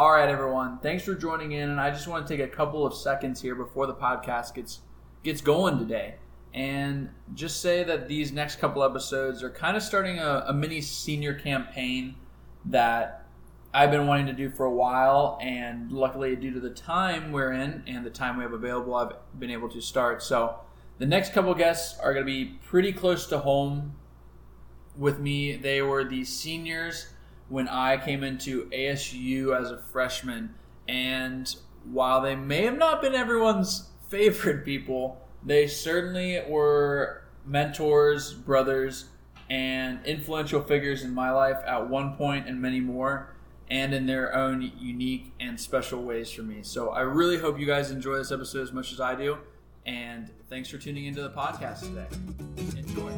All right, everyone. Thanks for joining in, and I just want to take a couple of seconds here before the podcast gets gets going today, and just say that these next couple episodes are kind of starting a, a mini senior campaign that I've been wanting to do for a while, and luckily, due to the time we're in and the time we have available, I've been able to start. So, the next couple guests are going to be pretty close to home with me. They were the seniors when I came into ASU as a freshman, and while they may have not been everyone's favorite people, they certainly were mentors, brothers, and influential figures in my life at one point and many more and in their own unique and special ways for me. So I really hope you guys enjoy this episode as much as I do. And thanks for tuning into the podcast today. Enjoy.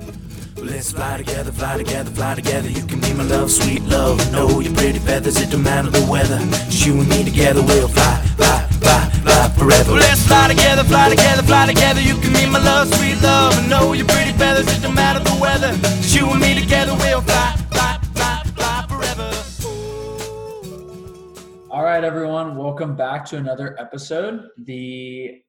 Let's fly together, fly together, fly together. You can be my love, sweet love. Know your pretty feathers, it don't matter the weather. Just you and me together, we'll fly, fly, fly, fly forever. Let's fly together, fly together, fly together. You can be my love, sweet love. I know your pretty feathers, it don't matter the weather. Just you and me together, we'll fly, fly, fly, fly forever. All right, everyone, welcome back to another episode. The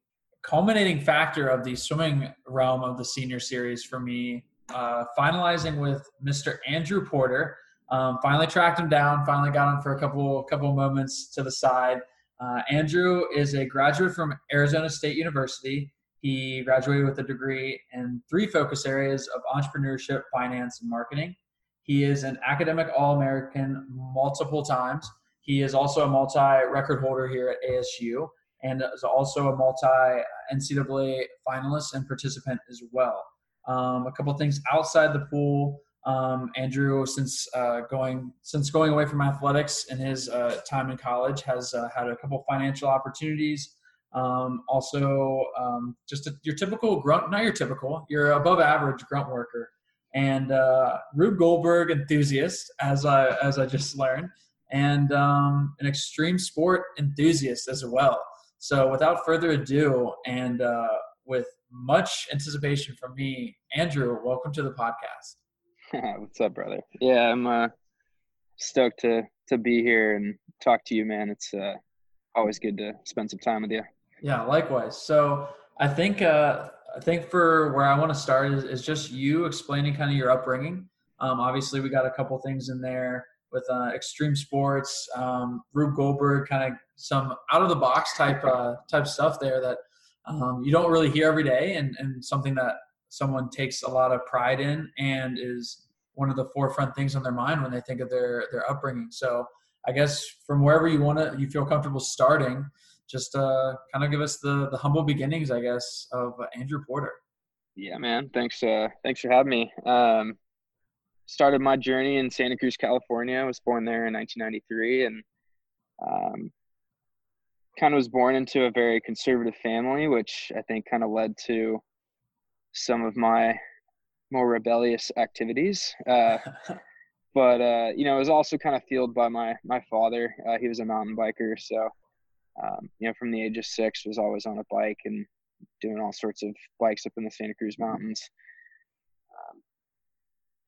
culminating factor of the swimming realm of the senior series for me, uh, finalizing with Mr. Andrew Porter. Um, finally tracked him down. Finally got him for a couple couple moments to the side. Uh, Andrew is a graduate from Arizona State University. He graduated with a degree in three focus areas of entrepreneurship, finance, and marketing. He is an academic All American multiple times. He is also a multi record holder here at ASU and is also a multi NCAA finalist and participant as well. Um, a couple things outside the pool. Um, Andrew, since uh, going since going away from athletics in his uh, time in college, has uh, had a couple financial opportunities. Um, also, um, just a, your typical grunt, not your typical, your above average grunt worker, and uh, Rube Goldberg enthusiast, as I as I just learned and um, an extreme sport enthusiast as well. So, without further ado, and uh, with much anticipation from me, Andrew, welcome to the podcast. What's up, brother? Yeah, I'm uh, stoked to to be here and talk to you, man. It's uh, always good to spend some time with you. Yeah, likewise. So, I think uh, I think for where I want to start is, is just you explaining kind of your upbringing. Um, obviously, we got a couple things in there with uh, extreme sports, um, Rube Goldberg, kind of some out of the box type uh, type stuff there that um, you don't really hear every day, and, and something that someone takes a lot of pride in and is one of the forefront things on their mind when they think of their their upbringing. So I guess from wherever you want to, you feel comfortable starting, just uh, kind of give us the the humble beginnings, I guess, of Andrew Porter. Yeah, man. Thanks. Uh, thanks for having me. Um, started my journey in Santa Cruz, California. I was born there in 1993 and um, kind of was born into a very conservative family, which I think kind of led to some of my more rebellious activities. Uh, but uh, you know, it was also kind of fueled by my my father. Uh, he was a mountain biker, so um, you know, from the age of six, was always on a bike and doing all sorts of bikes up in the Santa Cruz mountains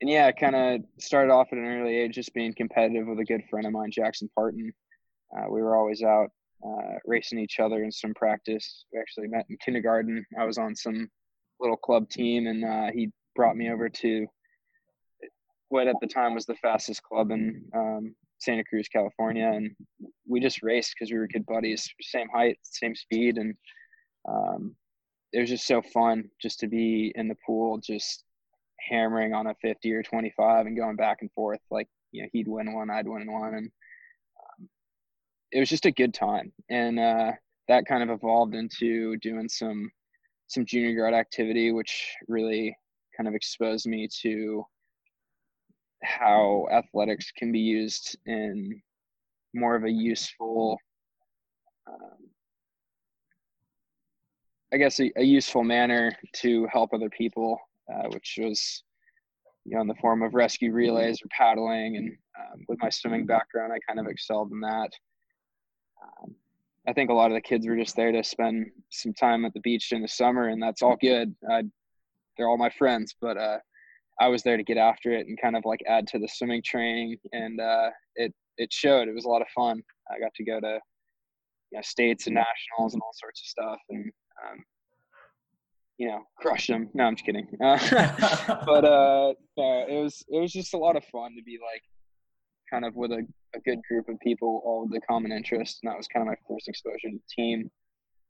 and yeah, I kind of started off at an early age just being competitive with a good friend of mine, Jackson Parton. Uh, we were always out uh, racing each other in some practice. We actually met in kindergarten. I was on some little club team, and uh, he brought me over to what at the time was the fastest club in um, Santa Cruz, California, and we just raced because we were good buddies, same height, same speed, and um, it was just so fun just to be in the pool, just hammering on a 50 or 25 and going back and forth like you know he'd win one i'd win one and um, it was just a good time. And uh, that kind of evolved into doing some some junior guard activity which really kind of exposed me to how athletics can be used in more of a useful um, i guess a, a useful manner to help other people uh, which was you know in the form of rescue relays or paddling. And um, with my swimming background, I kind of excelled in that. Um, I think a lot of the kids were just there to spend some time at the beach in the summer, and that's all good. I, they're all my friends, but uh, I was there to get after it and kind of like add to the swimming training, and uh, it it showed. It was a lot of fun. I got to go to you know, states and nationals and all sorts of stuff, and um, you know, crush them. No, I'm just kidding. Uh, but uh, it was it was just a lot of fun to be like kind of with a, a good group of people, all with the common interest, and that was kind of my first exposure to the team.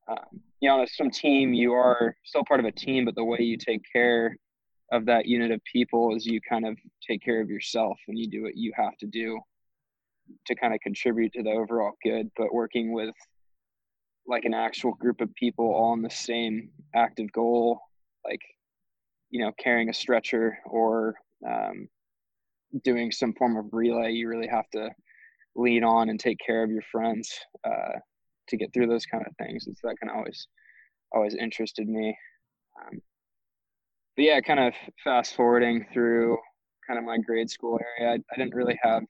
Um, you know, some team you are still part of a team, but the way you take care of that unit of people is you kind of take care of yourself and you do what you have to do to kind of contribute to the overall good. But working with like an actual group of people all in the same active goal, like you know, carrying a stretcher or um, doing some form of relay, you really have to lean on and take care of your friends uh, to get through those kind of things. It's so that kind of always always interested me. Um, but yeah, kind of fast forwarding through kind of my grade school area, I, I didn't really have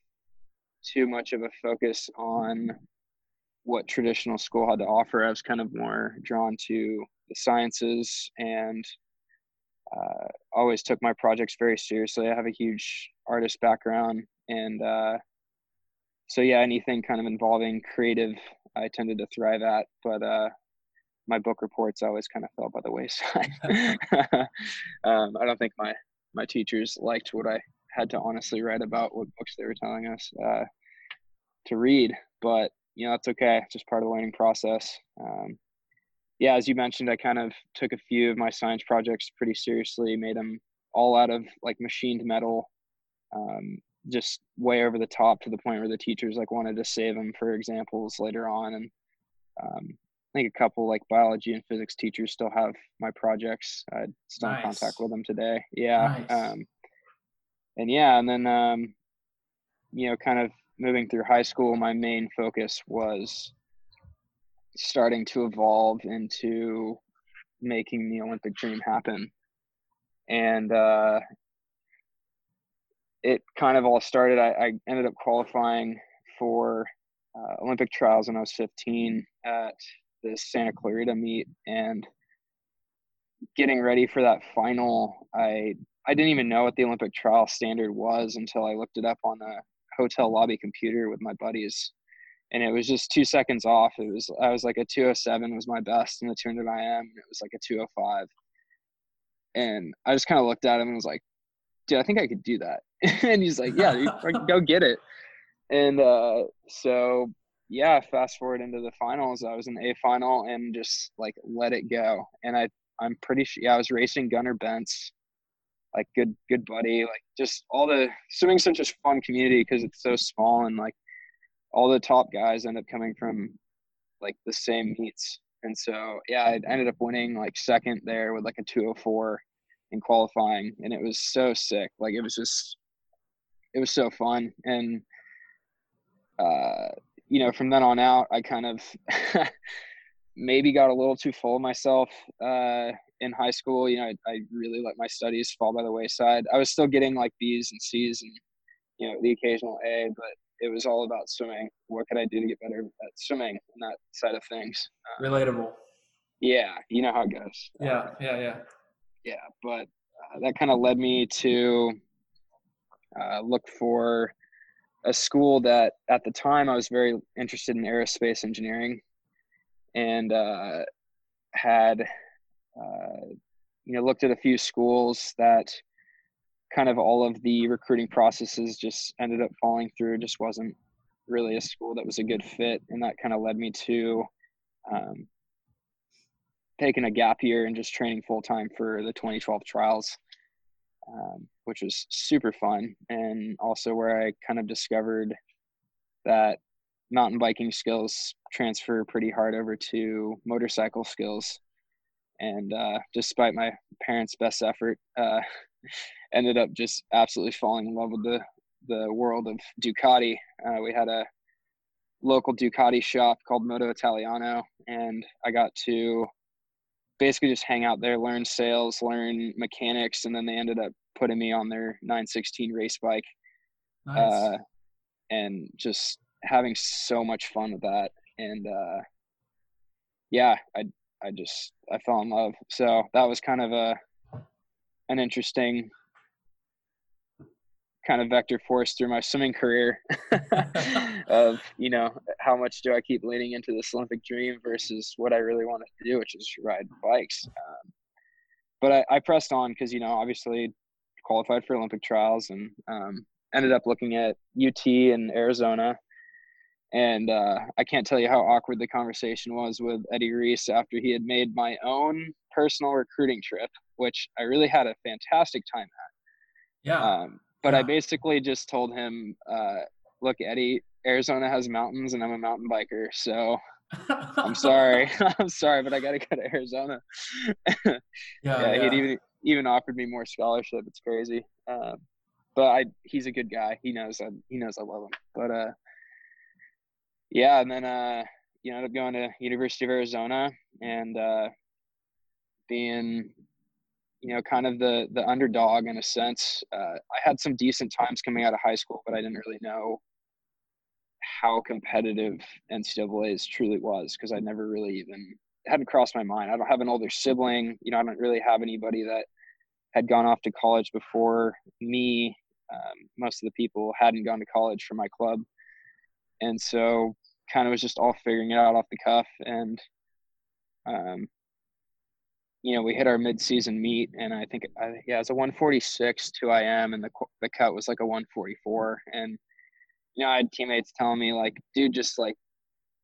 too much of a focus on what traditional school had to offer. I was kind of more drawn to the sciences and uh, always took my projects very seriously. I have a huge artist background, and uh, so yeah, anything kind of involving creative, I tended to thrive at. But uh, my book reports always kind of fell by the wayside. um, I don't think my my teachers liked what I had to honestly write about what books they were telling us uh, to read, but you know that's okay. It's just part of the learning process. Um, yeah, as you mentioned, I kind of took a few of my science projects pretty seriously, made them all out of like machined metal, um, just way over the top to the point where the teachers like wanted to save them for examples later on. And um, I think a couple like biology and physics teachers still have my projects. I'm still nice. in contact with them today. Yeah. Nice. Um, and yeah, and then um, you know, kind of moving through high school, my main focus was starting to evolve into making the Olympic dream happen. And uh, it kind of all started. I, I ended up qualifying for uh, Olympic trials when I was 15 at the Santa Clarita meet, and getting ready for that final. I I didn't even know what the Olympic trial standard was until I looked it up on a hotel lobby computer with my buddies and it was just two seconds off. It was I was like a 207 was my best in the 200 IM. And it was like a 205, and I just kind of looked at him and was like, "Dude, I think I could do that." and he's like, "Yeah, go get it." And uh, so yeah, fast forward into the finals. I was in A final and just like let it go. And I I'm pretty sure yeah I was racing Gunnar Bentz like good good buddy like just all the swimming such a fun community because it's so small and like all the top guys end up coming from like the same meets. And so, yeah, I ended up winning like second there with like a 204 in qualifying. And it was so sick. Like it was just, it was so fun. And, uh, you know, from then on out, I kind of maybe got a little too full of myself uh, in high school. You know, I, I really let my studies fall by the wayside. I was still getting like B's and C's and, you know, the occasional A, but it was all about swimming. What could I do to get better at swimming and that side of things? Um, Relatable. Yeah, you know how it goes. Yeah, um, yeah, yeah. Yeah, but uh, that kind of led me to uh, look for a school that at the time I was very interested in aerospace engineering and uh, had uh, you know looked at a few schools that kind of all of the recruiting processes just ended up falling through. Just wasn't really a school that was a good fit, and that kind of led me to um, taking a gap year and just training full time for the 2012 trials, um, which was super fun, and also where I kind of discovered that mountain biking skills transfer pretty hard over to motorcycle skills. And uh, despite my parents' best effort, uh, ended up just absolutely falling in love with the the world of Ducati. Uh, we had a local Ducati shop called Moto Italiano, and I got to basically just hang out there, learn sales, learn mechanics, and then they ended up putting me on their 916 race bike, nice. uh, and just having so much fun with that. And uh, yeah, I I just I fell in love. So that was kind of a an interesting kind of vector force through my swimming career of you know how much do I keep leaning into this Olympic dream versus what I really wanted to do, which is ride bikes. Um, but I, I, pressed on because you know obviously qualified for Olympic trials and um, ended up looking at UT in Arizona. And uh, I can't tell you how awkward the conversation was with Eddie Reese after he had made my own personal recruiting trip, which I really had a fantastic time at. Yeah. Um, but yeah. I basically just told him, uh, look, Eddie, Arizona has mountains and I'm a mountain biker. So I'm sorry. I'm sorry, but I got to go to Arizona. yeah, yeah, yeah. He even, even offered me more scholarship. It's crazy. Uh, but I, he's a good guy. He knows, I, he knows I love him. But, uh, yeah. And then, uh, you ended up going to University of Arizona and, uh, being you know, kind of the the underdog in a sense. Uh, I had some decent times coming out of high school, but I didn't really know how competitive NCAA's truly was because I never really even hadn't crossed my mind. I don't have an older sibling. You know, I don't really have anybody that had gone off to college before me. Um, most of the people hadn't gone to college for my club, and so kind of was just all figuring it out off the cuff. And um, you know, we hit our mid-season meet, and I think, I, yeah, it's a 146 2 IM, and the the cut was like a 144. And you know, I had teammates telling me like, dude, just like,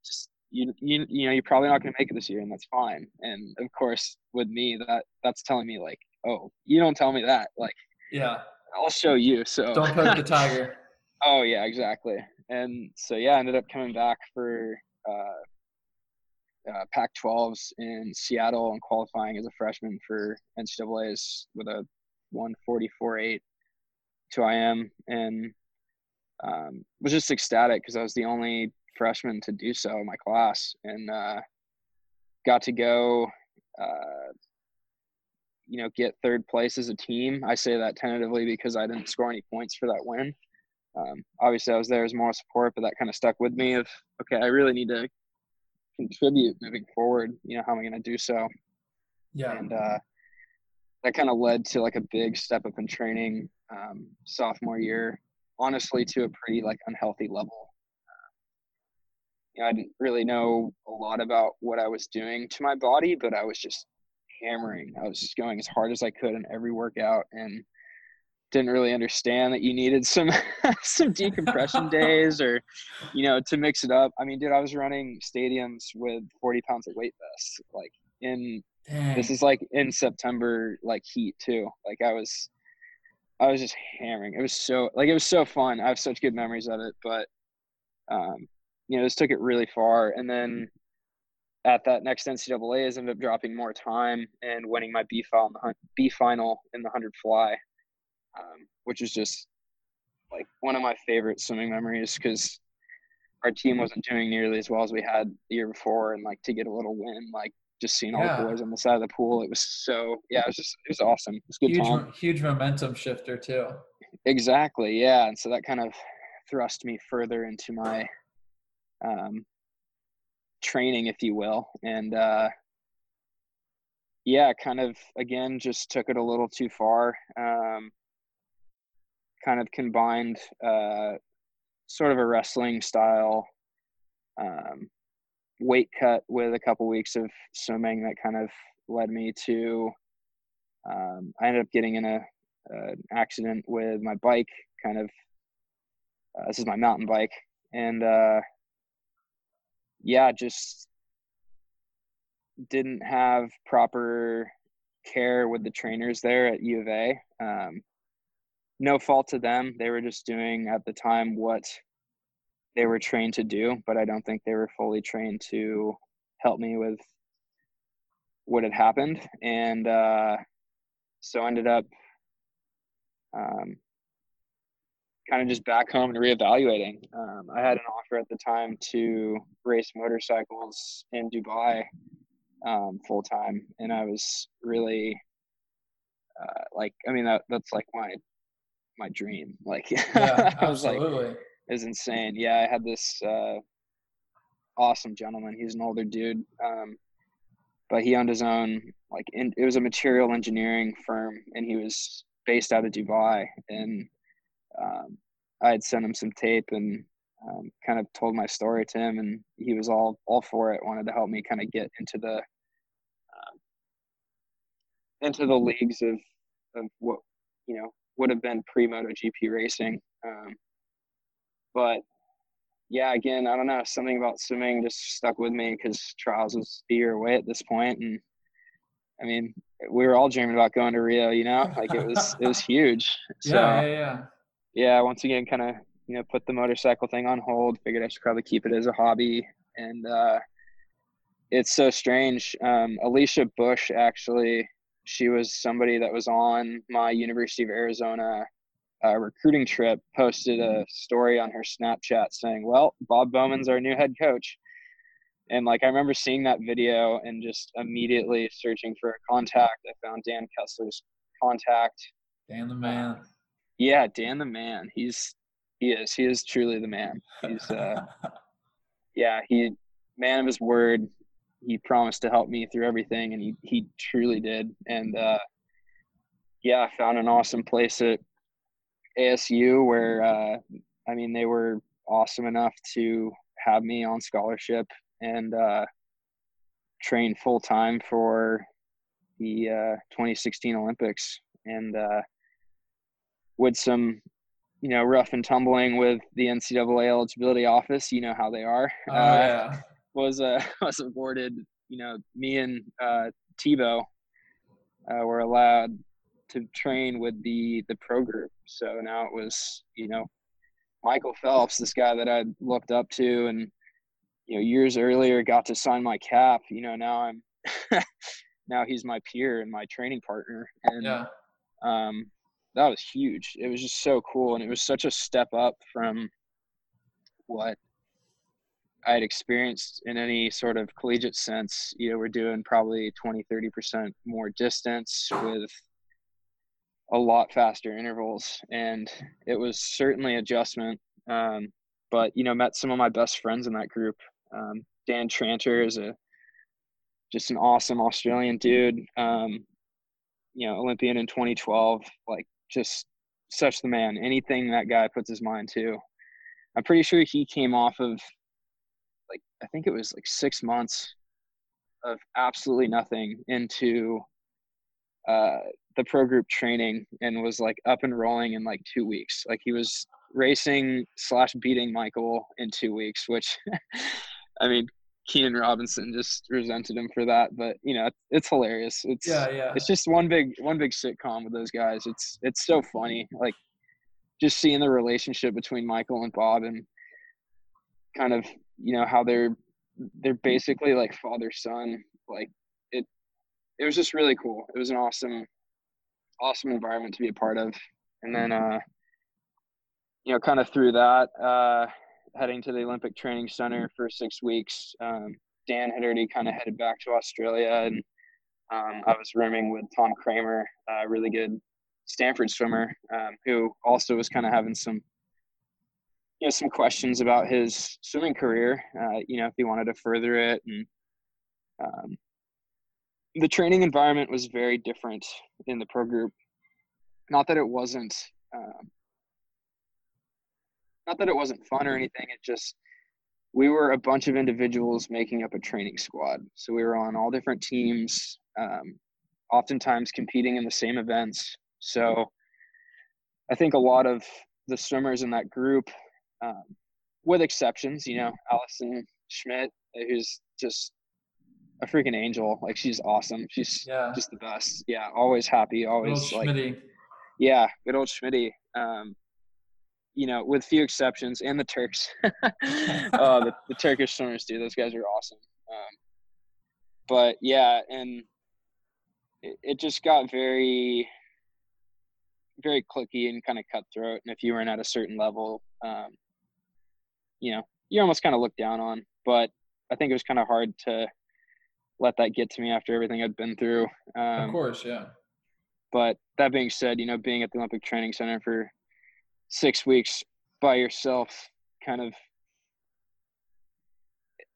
just you you you know, you're probably not going to make it this year, and that's fine. And of course, with me, that that's telling me like, oh, you don't tell me that, like, yeah, I'll show you. So don't poke the tiger. oh yeah, exactly. And so yeah, I ended up coming back for uh, uh, Pac-12s in Seattle and qualifying as a freshman for NCAA's with a 144.8 2 IM and um, was just ecstatic because I was the only freshman to do so in my class and uh, got to go, uh, you know, get third place as a team. I say that tentatively because I didn't score any points for that win. Um, obviously, I was there as moral support, but that kind of stuck with me. Of okay, I really need to contribute moving forward. You know, how am I going to do so? Yeah. And uh, that kind of led to like a big step up in training um, sophomore year, honestly, to a pretty like unhealthy level. You know, I didn't really know a lot about what I was doing to my body, but I was just hammering. I was just going as hard as I could in every workout and didn't really understand that you needed some some decompression days or you know to mix it up. I mean dude i was running stadiums with 40 pounds of weight vests like in Dang. this is like in september like heat too. Like i was i was just hammering. It was so like it was so fun. I have such good memories of it but um you know this took it really far. And then at that next NCAA's ended up dropping more time and winning my B final, B final in the hundred fly um, which is just like one of my favorite swimming memories because our team wasn't doing nearly as well as we had the year before, and like to get a little win, like just seeing all yeah. the boys on the side of the pool, it was so yeah, it was just it was awesome. It was good huge, time. Huge momentum shifter too. Exactly, yeah, and so that kind of thrust me further into my um, training, if you will, and uh, yeah, kind of again just took it a little too far. Um, kind of combined uh, sort of a wrestling style um, weight cut with a couple weeks of swimming that kind of led me to um, i ended up getting in a accident with my bike kind of uh, this is my mountain bike and uh, yeah just didn't have proper care with the trainers there at u of a um, no fault to them. They were just doing at the time what they were trained to do, but I don't think they were fully trained to help me with what had happened. And uh, so ended up um, kind of just back home and reevaluating. Um, I had an offer at the time to race motorcycles in Dubai um, full time, and I was really uh, like, I mean, that, that's like my my dream. Like yeah, I was absolutely. like, is insane. Yeah, I had this uh, awesome gentleman. He's an older dude, um, but he owned his own like in, it was a material engineering firm, and he was based out of Dubai. And um, I had sent him some tape and um, kind of told my story to him, and he was all all for it. Wanted to help me kind of get into the um, into the leagues of of what you know would have been pre MotoGP racing. Um, but yeah, again, I don't know. Something about swimming just stuck with me because trials was a year away at this point, and I mean, we were all dreaming about going to Rio. You know, like it was it was huge. So, yeah, yeah, yeah. Yeah, once again, kind of you know put the motorcycle thing on hold. Figured I should probably keep it as a hobby, and uh, it's so strange. Um, Alicia Bush actually, she was somebody that was on my University of Arizona uh, recruiting trip. Posted a story on her Snapchat saying, "Well, Bob Bowman's our new head coach." And like I remember seeing that video and just immediately searching for a contact. I found Dan Kessler's contact. Dan the man. Yeah, Dan the man. He's he is. He is truly the man. He's uh yeah, he man of his word. He promised to help me through everything and he he truly did. And uh yeah, I found an awesome place at ASU where uh I mean they were awesome enough to have me on scholarship and uh train full time for the uh 2016 Olympics and uh with some you know rough and tumbling with the NCAA eligibility office. You know how they are. Oh uh, yeah. Was uh, was awarded. You know, me and uh, Tebow uh, were allowed to train with the the pro group. So now it was you know Michael Phelps, this guy that I looked up to, and you know years earlier got to sign my cap. You know now I'm now he's my peer and my training partner, and Yeah. um, that was huge. It was just so cool, and it was such a step up from what I had experienced in any sort of collegiate sense. You know, we're doing probably 20, 30% more distance with a lot faster intervals, and it was certainly adjustment. Um, but you know, met some of my best friends in that group. Um, Dan Tranter is a just an awesome Australian dude. Um, you know, Olympian in 2012, like just such the man. Anything that guy puts his mind to. I'm pretty sure he came off of I think it was like six months of absolutely nothing into uh, the pro group training and was like up and rolling in like two weeks. Like he was racing slash beating Michael in two weeks, which I mean, Keenan Robinson just resented him for that, but you know, it's hilarious. It's Yeah, yeah. it's just one big one big sitcom with those guys. It's it's so funny. Like just seeing the relationship between Michael and Bob and kind of, you know, how they're they're basically like father son. Like it it was just really cool. It was an awesome awesome environment to be a part of. And then uh you know, kind of through that, uh heading to the Olympic Training Center for six weeks. Um, Dan had already kind of headed back to Australia, and um, I was rooming with Tom Kremer, a really good Stanford swimmer, um, who also was kind of having some, you know, some questions about his swimming career. Uh, you know, if he wanted to further it, and um, the training environment was very different in the pro group. Not that it wasn't. Um, not that it wasn't fun or anything. It just we were a bunch of individuals making up a training squad. So we were on all different teams, um, oftentimes competing in the same events. So I think a lot of the swimmers in that group, um, with exceptions, you know, Allison Schmitt, who's just a freaking angel. Like she's awesome. She's Yeah. just the best. Yeah, always happy, always like Schmitty. yeah, good old Schmitty. Um, you know, with few exceptions, and the Turks. uh, the, the Turkish swimmers, dude, those guys are awesome. Um, but yeah, and it, it just got very, very clicky and kind of cutthroat. And if you weren't at a certain level, um, you know, you're almost kind of looked down on. But I think it was kind of hard to let that get to me after everything I'd been through. Um, of course, yeah. but that being said, you know, being at the Olympic Training Center for six weeks by yourself kind of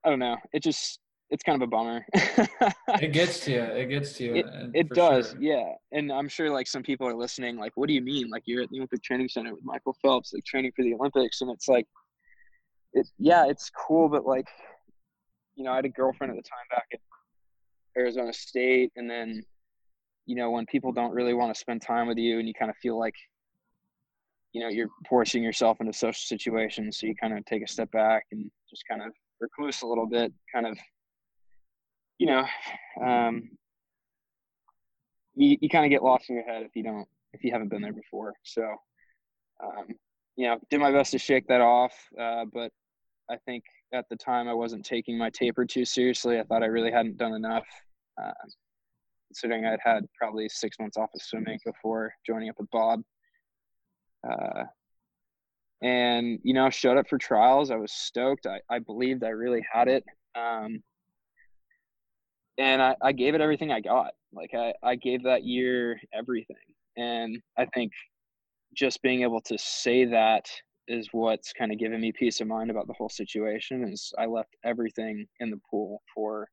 I don't know. It just it's kind of a bummer. it gets to you. It gets to you. It, it does, sure. yeah. And I'm sure like some people are listening, like, what do you mean? Like you're at the Olympic Training Center with Michael Phelps, like training for the Olympics, and it's like, it yeah, it's cool, but like, you know, I had a girlfriend at the time back at Arizona State, and then, you know, when people don't really want to spend time with you, and you kind of feel like, you know, you're forcing yourself into social situations, so you kind of take a step back and just kind of recluse a little bit, kind of you know, um, you, you kind of get lost in your head if you don't if you haven't been there before. So, um, you know, did my best to shake that off, uh, but I think at the time I wasn't taking my taper too seriously. I thought I really hadn't done enough, uh, considering I'd had probably six months off of swimming before joining up with Bob. Uh, and you know, showed up for trials. I was stoked. I, I believed I really had it. Um, and I, I gave it everything I got. Like I, I gave that year everything. And I think just being able to say that is what's kind of given me peace of mind about the whole situation is I left everything in the pool for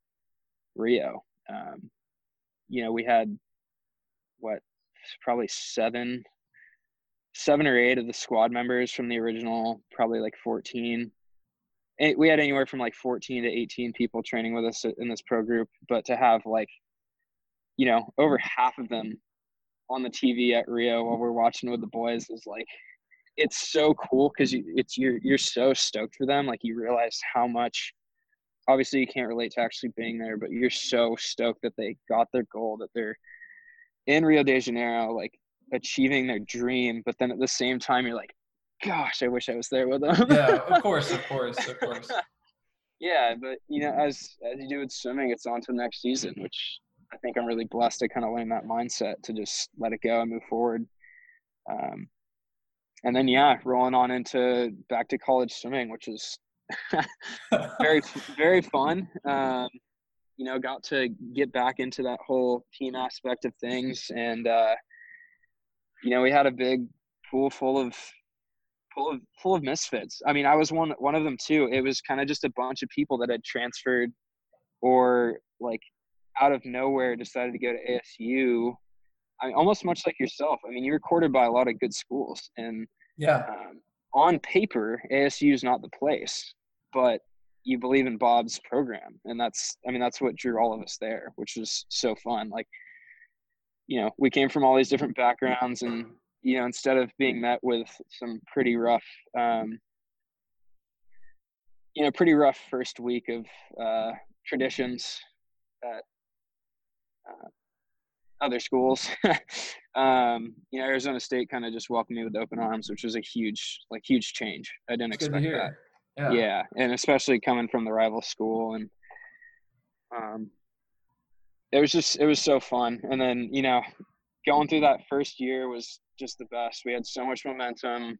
Rio. Um, you know, we had what probably seven seven or eight of the squad members from the original, probably like 14 we had anywhere from like 14 to 18 people training with us in this pro group but to have like you know over half of them on the tv at rio while we're watching with the boys is like it's so cool because you, it's you're you're so stoked for them like you realize how much obviously you can't relate to actually being there but you're so stoked that they got their goal that they're in rio de janeiro like achieving their dream but then at the same time you're like gosh, I wish I was there with them. yeah, of course, of course, of course. yeah, but you know, as as you do with swimming, it's on to the next season, which I think I'm really blessed to kind of learn that mindset to just let it go and move forward. Um, and then yeah, rolling on into back to college swimming, which is very very fun. Um, you know, got to get back into that whole team aspect of things, and uh, you know, we had a big pool full of full of full of misfits. I mean, I was one one of them too. It was kind of just a bunch of people that had transferred or like out of nowhere decided to go to ASU. I mean, almost much like yourself. I mean, you're courted by a lot of good schools, and yeah, um, on paper, ASU is not the place, but you believe in Bob's program, and that's I mean that's what drew all of us there, which was so fun. Like, you know, we came from all these different backgrounds, and you know, instead of being met with some pretty rough, um, you know, pretty rough first week of uh, traditions at uh, other schools, um, you know, Arizona State kind of just welcomed me with open arms, which was a huge, like, huge change. I didn't It's expect that. Yeah. Yeah, and especially coming from the rival school, and um, it was just, it was so fun. And then, you know, going through that first year was just the best. We had so much momentum.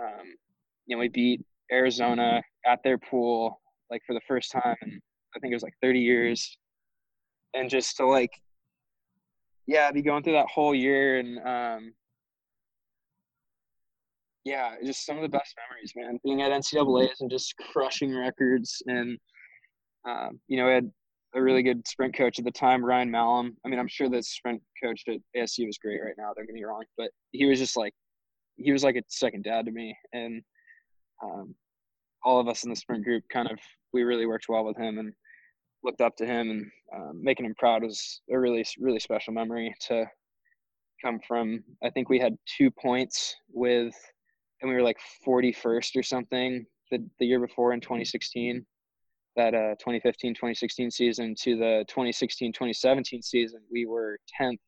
Um, you know, we beat Arizona at their pool like for the first time in I think it was like 30 years, and just to like, yeah, be going through that whole year and um, yeah, just some of the best memories, man. Being at NCAA's and just crushing records, and um, you know, we had a really good sprint coach at the time, Ryan Malum. I mean, I'm sure the sprint coach at ASU is great right now. Don't get me wrong, but he was just like, he was like a second dad to me, and um, all of us in the sprint group kind of we really worked well with him and looked up to him, and um, making him proud was a really really special memory to come from. I think we had two points with, and we were like 41st or something the the year before in 2016 that uh, 2015-2016 season to the 2016-2017 season, we were 10th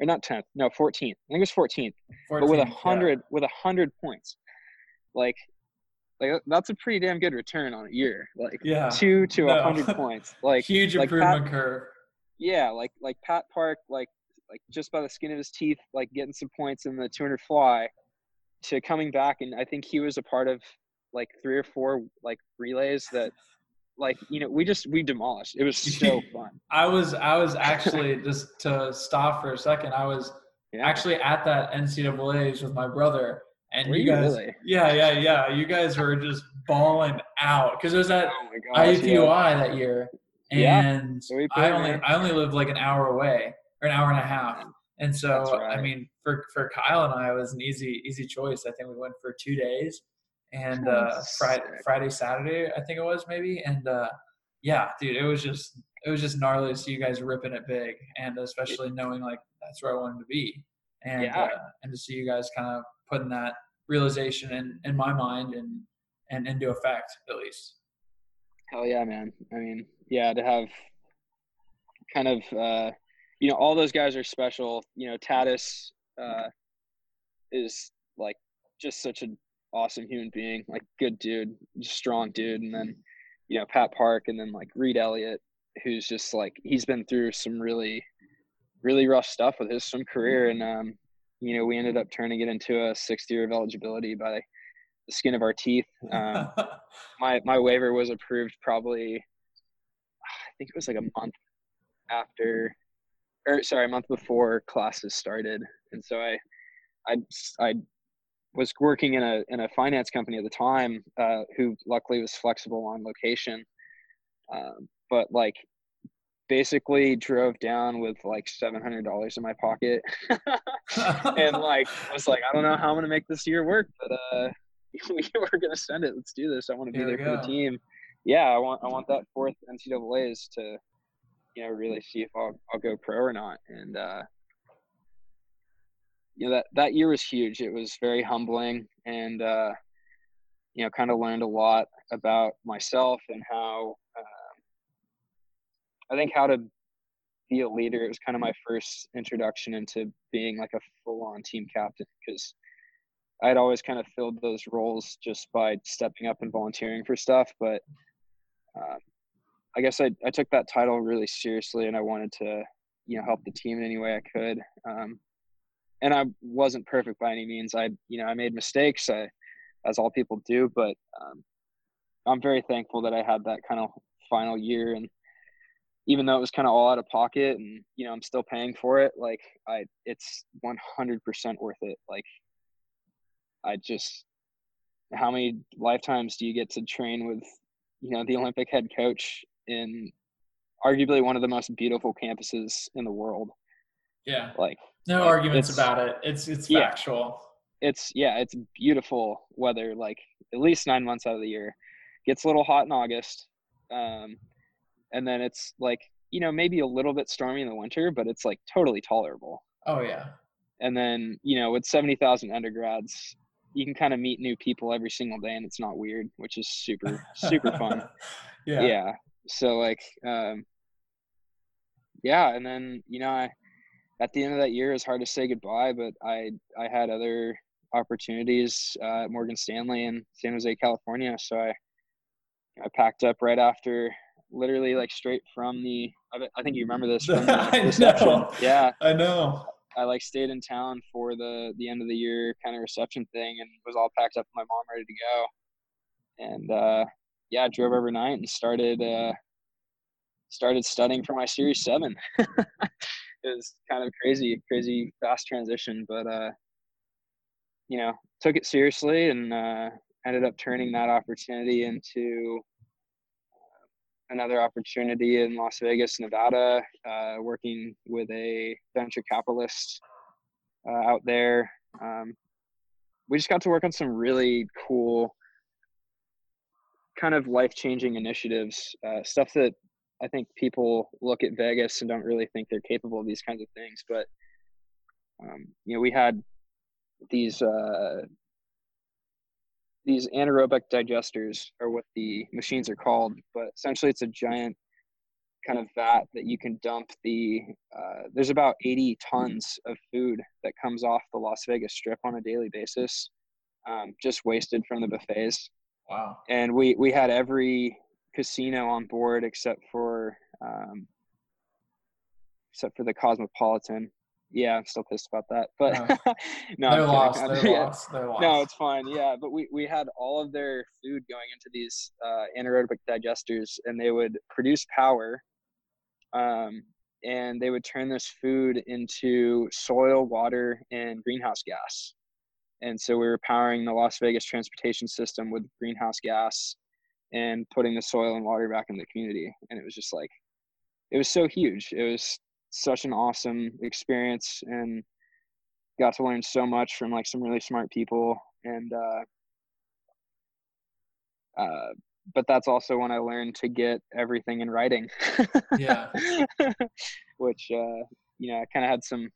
or not 10th, no 14th. I think it was 14th, 14, but with a yeah. hundred with a hundred points, like like that's a pretty damn good return on a year. Like Yeah. two to a No. hundred points, like huge like Pat- improvement curve. yeah, like like Pat Park, like like just by the skin of his teeth, like getting some points in the 200 fly, to coming back, and I think he was a part of like three or four like relays that, like you know, we just we demolished. It was so fun. I was I was actually just to stop for a second. I was Yeah. actually at that NCAA's with my brother, and Were you guys, really? yeah, yeah, yeah, you guys were just balling out because it was at oh gosh, yeah. That year, and we I only. I only live like an hour away or an hour and a half. And so That's I mean for for Kyle and I it was an easy easy choice. I think we went for two days and uh Friday. Friday, Saturday, I think it was maybe. And uh yeah, dude, it was just it was just gnarly to see you guys ripping it big and especially knowing like that's where I wanted to be. And Yeah. uh, and to see you guys kind of putting that realization in in my mind and and into effect at least. Hell yeah, man. I mean, yeah, to have kind of, uh, you know, all those guys are special. You know, Tatis uh, is like just such an awesome human being, like good dude, strong dude. And then, you know, Pat Park and then like Reed Elliott, who's just like, he's been through some really, really rough stuff with his swim career. And, um, you know, we ended up turning it into a sixth year of eligibility by the skin of our teeth. Um, my my waiver was approved probably I think it was like a month after or sorry, a month before classes started. And so I I I was working in a in a finance company at the time uh, who luckily was flexible on location. Um, but like basically drove down with like seven hundred dollars in my pocket and like was like, I don't know how I'm gonna make this year work, but uh we were gonna send it. Let's do this. I want to be Here we there for the team. Yeah, I want I want that fourth NCAA's to, you know, really see if I'll I'll go pro or not. And uh you know that that year was huge. It was very humbling and uh you know kind of learned a lot about myself and how um, I think how to be a leader. It was kind of my first introduction into being like a full on team captain because I'd always kind of filled those roles just by stepping up and volunteering for stuff. But um, I guess I, I took that title really seriously and I wanted to, you know, help the team in any way I could. Um, and I wasn't perfect by any means. I, you know, I made mistakes, I, as all people do, but um, I'm very thankful that I had that kind of final year and even though it was kind of all out of pocket and you know i'm still paying for it like i it's 100% worth it like i just how many lifetimes do you get to train with you know the olympic head coach in arguably one of the most beautiful campuses in the world yeah. like No Like, arguments about it. It's it's Yeah. factual. it's yeah it's beautiful weather like at least nine months out of the year gets a little hot in august um, and then it's like you know maybe a little bit stormy in the winter but it's like totally tolerable Oh yeah. and then you know with 70,000 undergrads you can kind of meet new people every single day and it's not weird which is super super fun yeah. yeah. so like um yeah and then you know I, at the end of that year it's hard to say goodbye but i i had other opportunities uh, at morgan stanley in san jose california so i i packed up right after literally like straight from the i, think you remember this from I the reception know. yeah I know. I like stayed in town for the the end of the year kind of reception thing and was all packed up with my mom ready to go. And uh yeah, I drove overnight and started uh started studying for my series 7. it was kind of crazy, crazy fast transition, but uh you know, took it seriously and uh ended up turning that opportunity into another opportunity in Las Vegas, Nevada, uh, working with a venture capitalist uh, out there. Um, we just got to work on some really cool, kind of life changing initiatives, uh, stuff that I think people look at Vegas and don't really think they're capable of these kinds of things. But, um, you know, we had these. These anaerobic digesters are what the machines are called, but essentially it's a giant kind of vat that you can dump the uh, there's about 80 tons of food that comes off the las vegas strip on a daily basis um, just wasted from the buffets Wow. and we we had every casino on board except for um, except for the cosmopolitan yeah i'm still pissed about that but no they're lost. They're Yeah. lost. They're lost. No, it's fine. Yeah, but we we had all of their food going into these uh, anaerobic digesters, and they would produce power, um, and they would turn this food into soil, water, and greenhouse gas. And so we were powering the Las Vegas transportation system with greenhouse gas, and putting the soil and water back in the community. And it was just like, it was so huge. It was such an awesome experience and got to learn so much from like some really smart people. And, uh, uh, but that's also when I learned to get everything in writing. yeah. Which, uh, you know, I kind of had some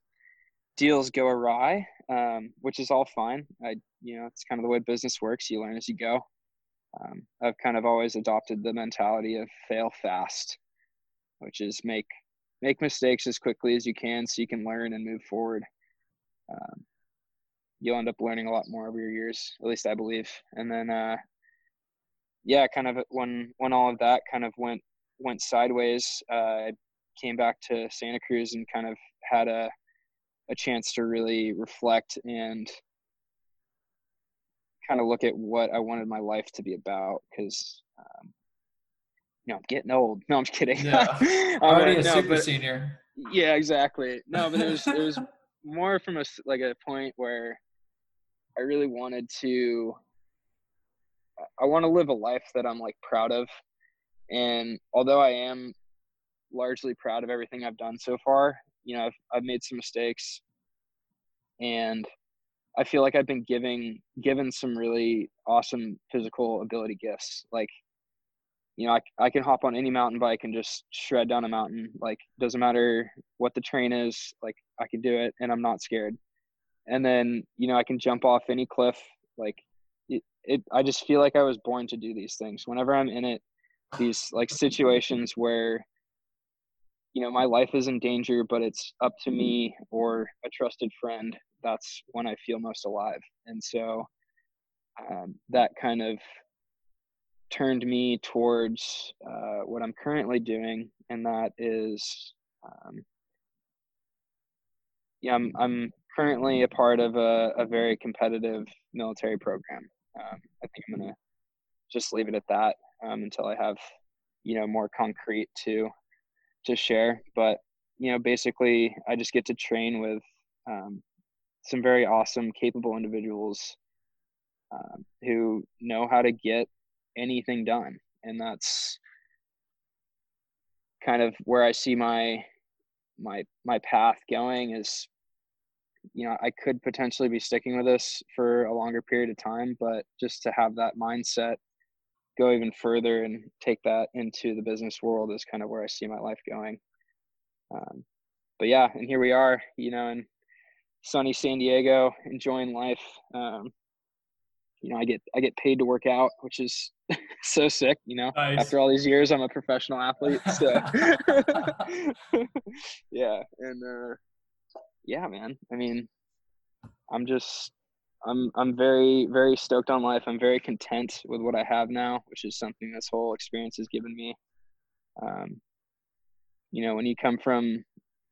deals go awry, um, which is all fine. I, you know, it's kind of the way business works. You learn as you go. Um, I've kind of always adopted the mentality of fail fast, which is make make mistakes as quickly as you can so you can learn and move forward. Um, you'll end up learning a lot more over your years, at least I believe. And then, uh, yeah, kind of when when all of that kind of went went sideways, uh, I came back to Santa Cruz and kind of had a a chance to really reflect and kind of look at what I wanted my life to be about because um, you know I'm getting old. No, I'm kidding. Yeah, already a no, super but, senior. Yeah, exactly. No, but it was it was more from a like a point where I really wanted to. I want to live a life that I'm like proud of, and although I am largely proud of everything I've done so far, you know, I've I've made some mistakes, and I feel like I've been giving given some really awesome physical ability gifts. Like, you know, I I can hop on any mountain bike and just shred down a mountain. Like, doesn't matter what the terrain is. Like, I can do it, and I'm not scared. And then, you know, I can jump off any cliff. Like, it, it I just feel like I was born to do these things. Whenever I'm in it, these like situations where you know my life is in danger but it's up to me or a trusted friend that's when i feel most alive and so um, that kind of turned me towards uh, what i'm currently doing and that is um, yeah I'm, I'm currently a part of a, a very competitive military program um, i think i'm to just leave it at that um, until i have you know more concrete to to share. But you know, basically, I just get to train with um, some very awesome, capable individuals um, who know how to get anything done, and that's kind of where I see my my my path going is you know i could potentially be sticking with this for a longer period of time but just to have that mindset go even further and take that into the business world is kind of where I see my life going. Um, but yeah, and here we are, you know, in sunny San Diego, enjoying life. Um, you know, I get I get paid to work out, which is so sick. You know, nice. after all these years, I'm a professional athlete. So yeah, and uh, yeah, man. I mean, I'm just I'm I'm very very stoked on life. I'm very content with what I have now, which is something this whole experience has given me. Um, you know, when you come from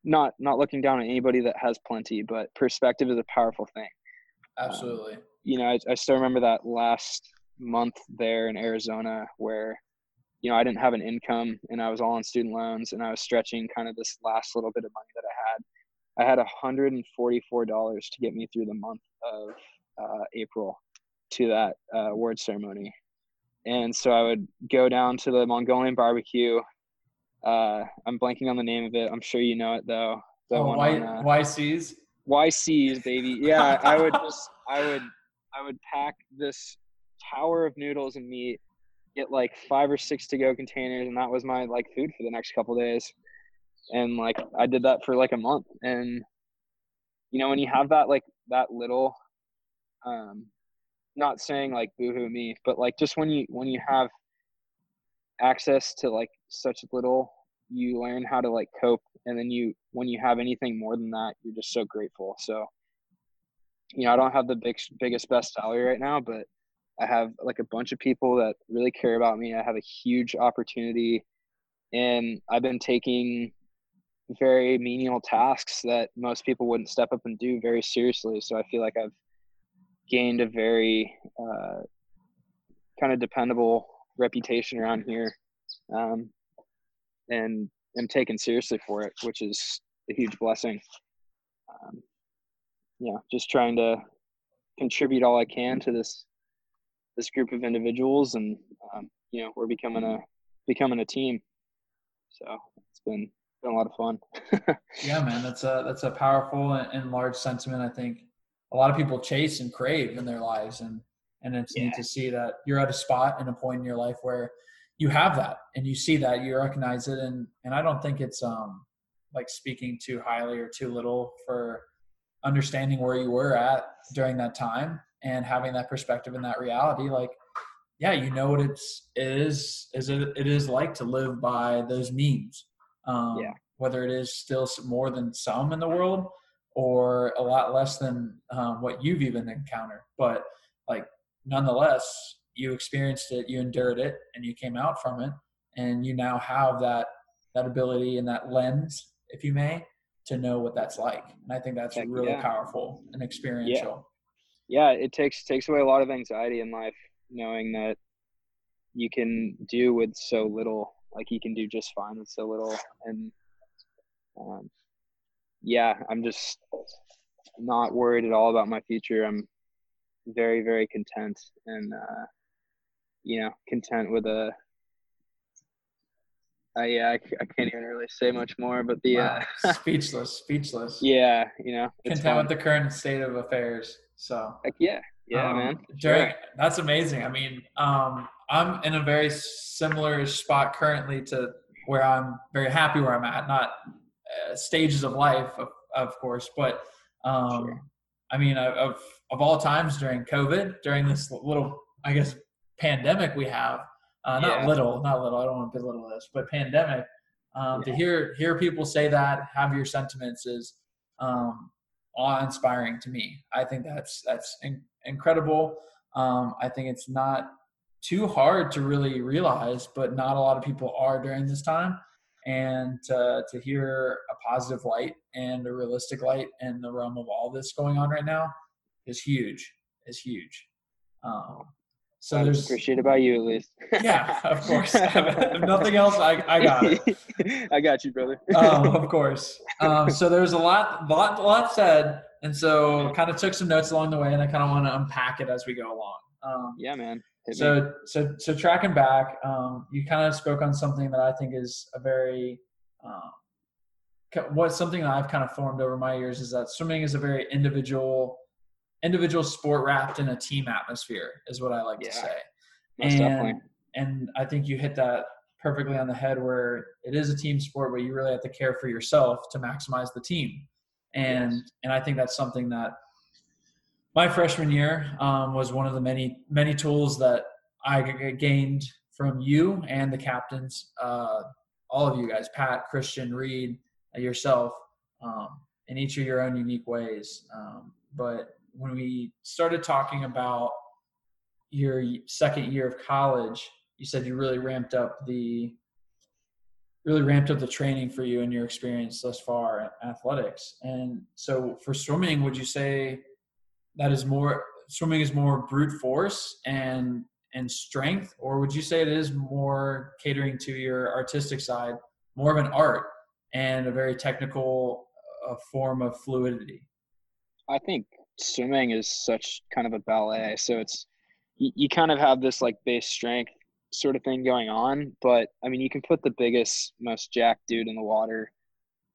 not not looking down on anybody that has plenty, but perspective is a powerful thing. Um, Absolutely. Um, you know, I, I still remember that last month there in Arizona where you know I didn't have an income and I was all on student loans and I was stretching kind of this last little bit of money that I had. I had $144 to get me through the month of uh, April to that uh, award ceremony. And so I would go down to the Mongolian barbecue. Uh, I'm blanking on the name of it. I'm sure you know it though. The oh, y- on, uh, YCs. YCs, baby. Yeah, I would just, I would, I would pack this tower of noodles and meat, get like five or six to go containers, and that was my like food for the next couple days. And like I did that for like a month, and you know when you have that like that little um not saying like boohoo me but like just when you when you have access to like such little you learn how to like cope. And then you when you have anything more than that you're just so grateful. So you know i don't have the big biggest best salary right now but i have like a bunch of people that really care about me i have a huge opportunity and i've been taking very menial tasks that most people wouldn't step up and do very seriously so i feel like i've gained a very uh, kind of dependable reputation around here um, and am taken seriously for it, which is a huge blessing. Um, yeah, just trying to contribute all I can to this this group of individuals and um, you know we're becoming a becoming a team. So it's been been a lot of fun. yeah, man, that's a that's a powerful and large sentiment. I think a lot of people chase and crave in their lives, and and it's yeah. neat to see that you're at a spot and a point in your life where you have that and you see that you recognize it, and and I don't think it's um like speaking too highly or too little for understanding where you were at during that time and having that perspective and that reality like yeah you know what it's it is is it, it is like to live by those memes um, yeah. whether it is still more than some in the world or a lot less than um, what you've even encountered but like nonetheless you experienced it you endured it and you came out from it and you now have that that ability and that lens if you may to know what that's like and i think that's Heck, really yeah. powerful and experiential yeah. yeah it takes takes away a lot of anxiety in life knowing that you can do with so little like you can do just fine with so little and um, yeah i'm just not worried at all about my future i'm very very content and uh, you know content with a uh, yeah, I, I, can't even really say much more, but the wow. uh, speechless, speechless. Yeah, you know, content with the current state of affairs. So Heck yeah, yeah, um, man. During, sure. That's amazing. I mean, um, I'm in a very similar spot currently to where I'm very happy where I'm at. Not uh, stages of life, of, of course, but um, sure. I mean, of of all times during COVID, during this little, I guess, pandemic we have uh, not yeah. little, not little. I don't want to belittle this, but pandemic. Um, yeah. To hear hear people say that, have your sentiments is um, awe inspiring to me. I think that's that's in, incredible. Um, I think it's not too hard to really realize, but not a lot of people are during this time. And uh, to hear a positive light and a realistic light in the realm of all this going on right now is huge. Is huge. Um, so there's appreciate about you at least. yeah, of course. if nothing else, I, I got it. I got you, brother. um, of course. Um, so there's a lot, lot, lot said, and so kind of took some notes along the way, and I kind of want to unpack it as we go along. Um, yeah, man. Hit so, me. so, so tracking back, um, you kind of spoke on something that I think is a very, um, what something that I've kind of formed over my years is that swimming is a very individual individual sport wrapped in a team atmosphere is what I like yeah, to say. and, definitely. and I think you hit that perfectly on the head where it is a team sport, but you really have to care for yourself to maximize the team. And, yes. and I think that's something that my freshman year um, was one of the many, many tools that I gained from you and the captains, uh, all of you guys, Pat, Christian, Reed, yourself, um, in each of your own unique ways. Um, but when we started talking about your second year of college, you said you really ramped up the really ramped up the training for you and your experience thus far in athletics. And so for swimming, would you say that is more swimming is more brute force and and strength, or would you say it is more catering to your artistic side, more of an art and a very technical uh, form of fluidity? I think swimming is such kind of a ballet. So it's you, you kind of have this like base strength sort of thing going on, but I mean you can put the biggest, most jacked dude in the water,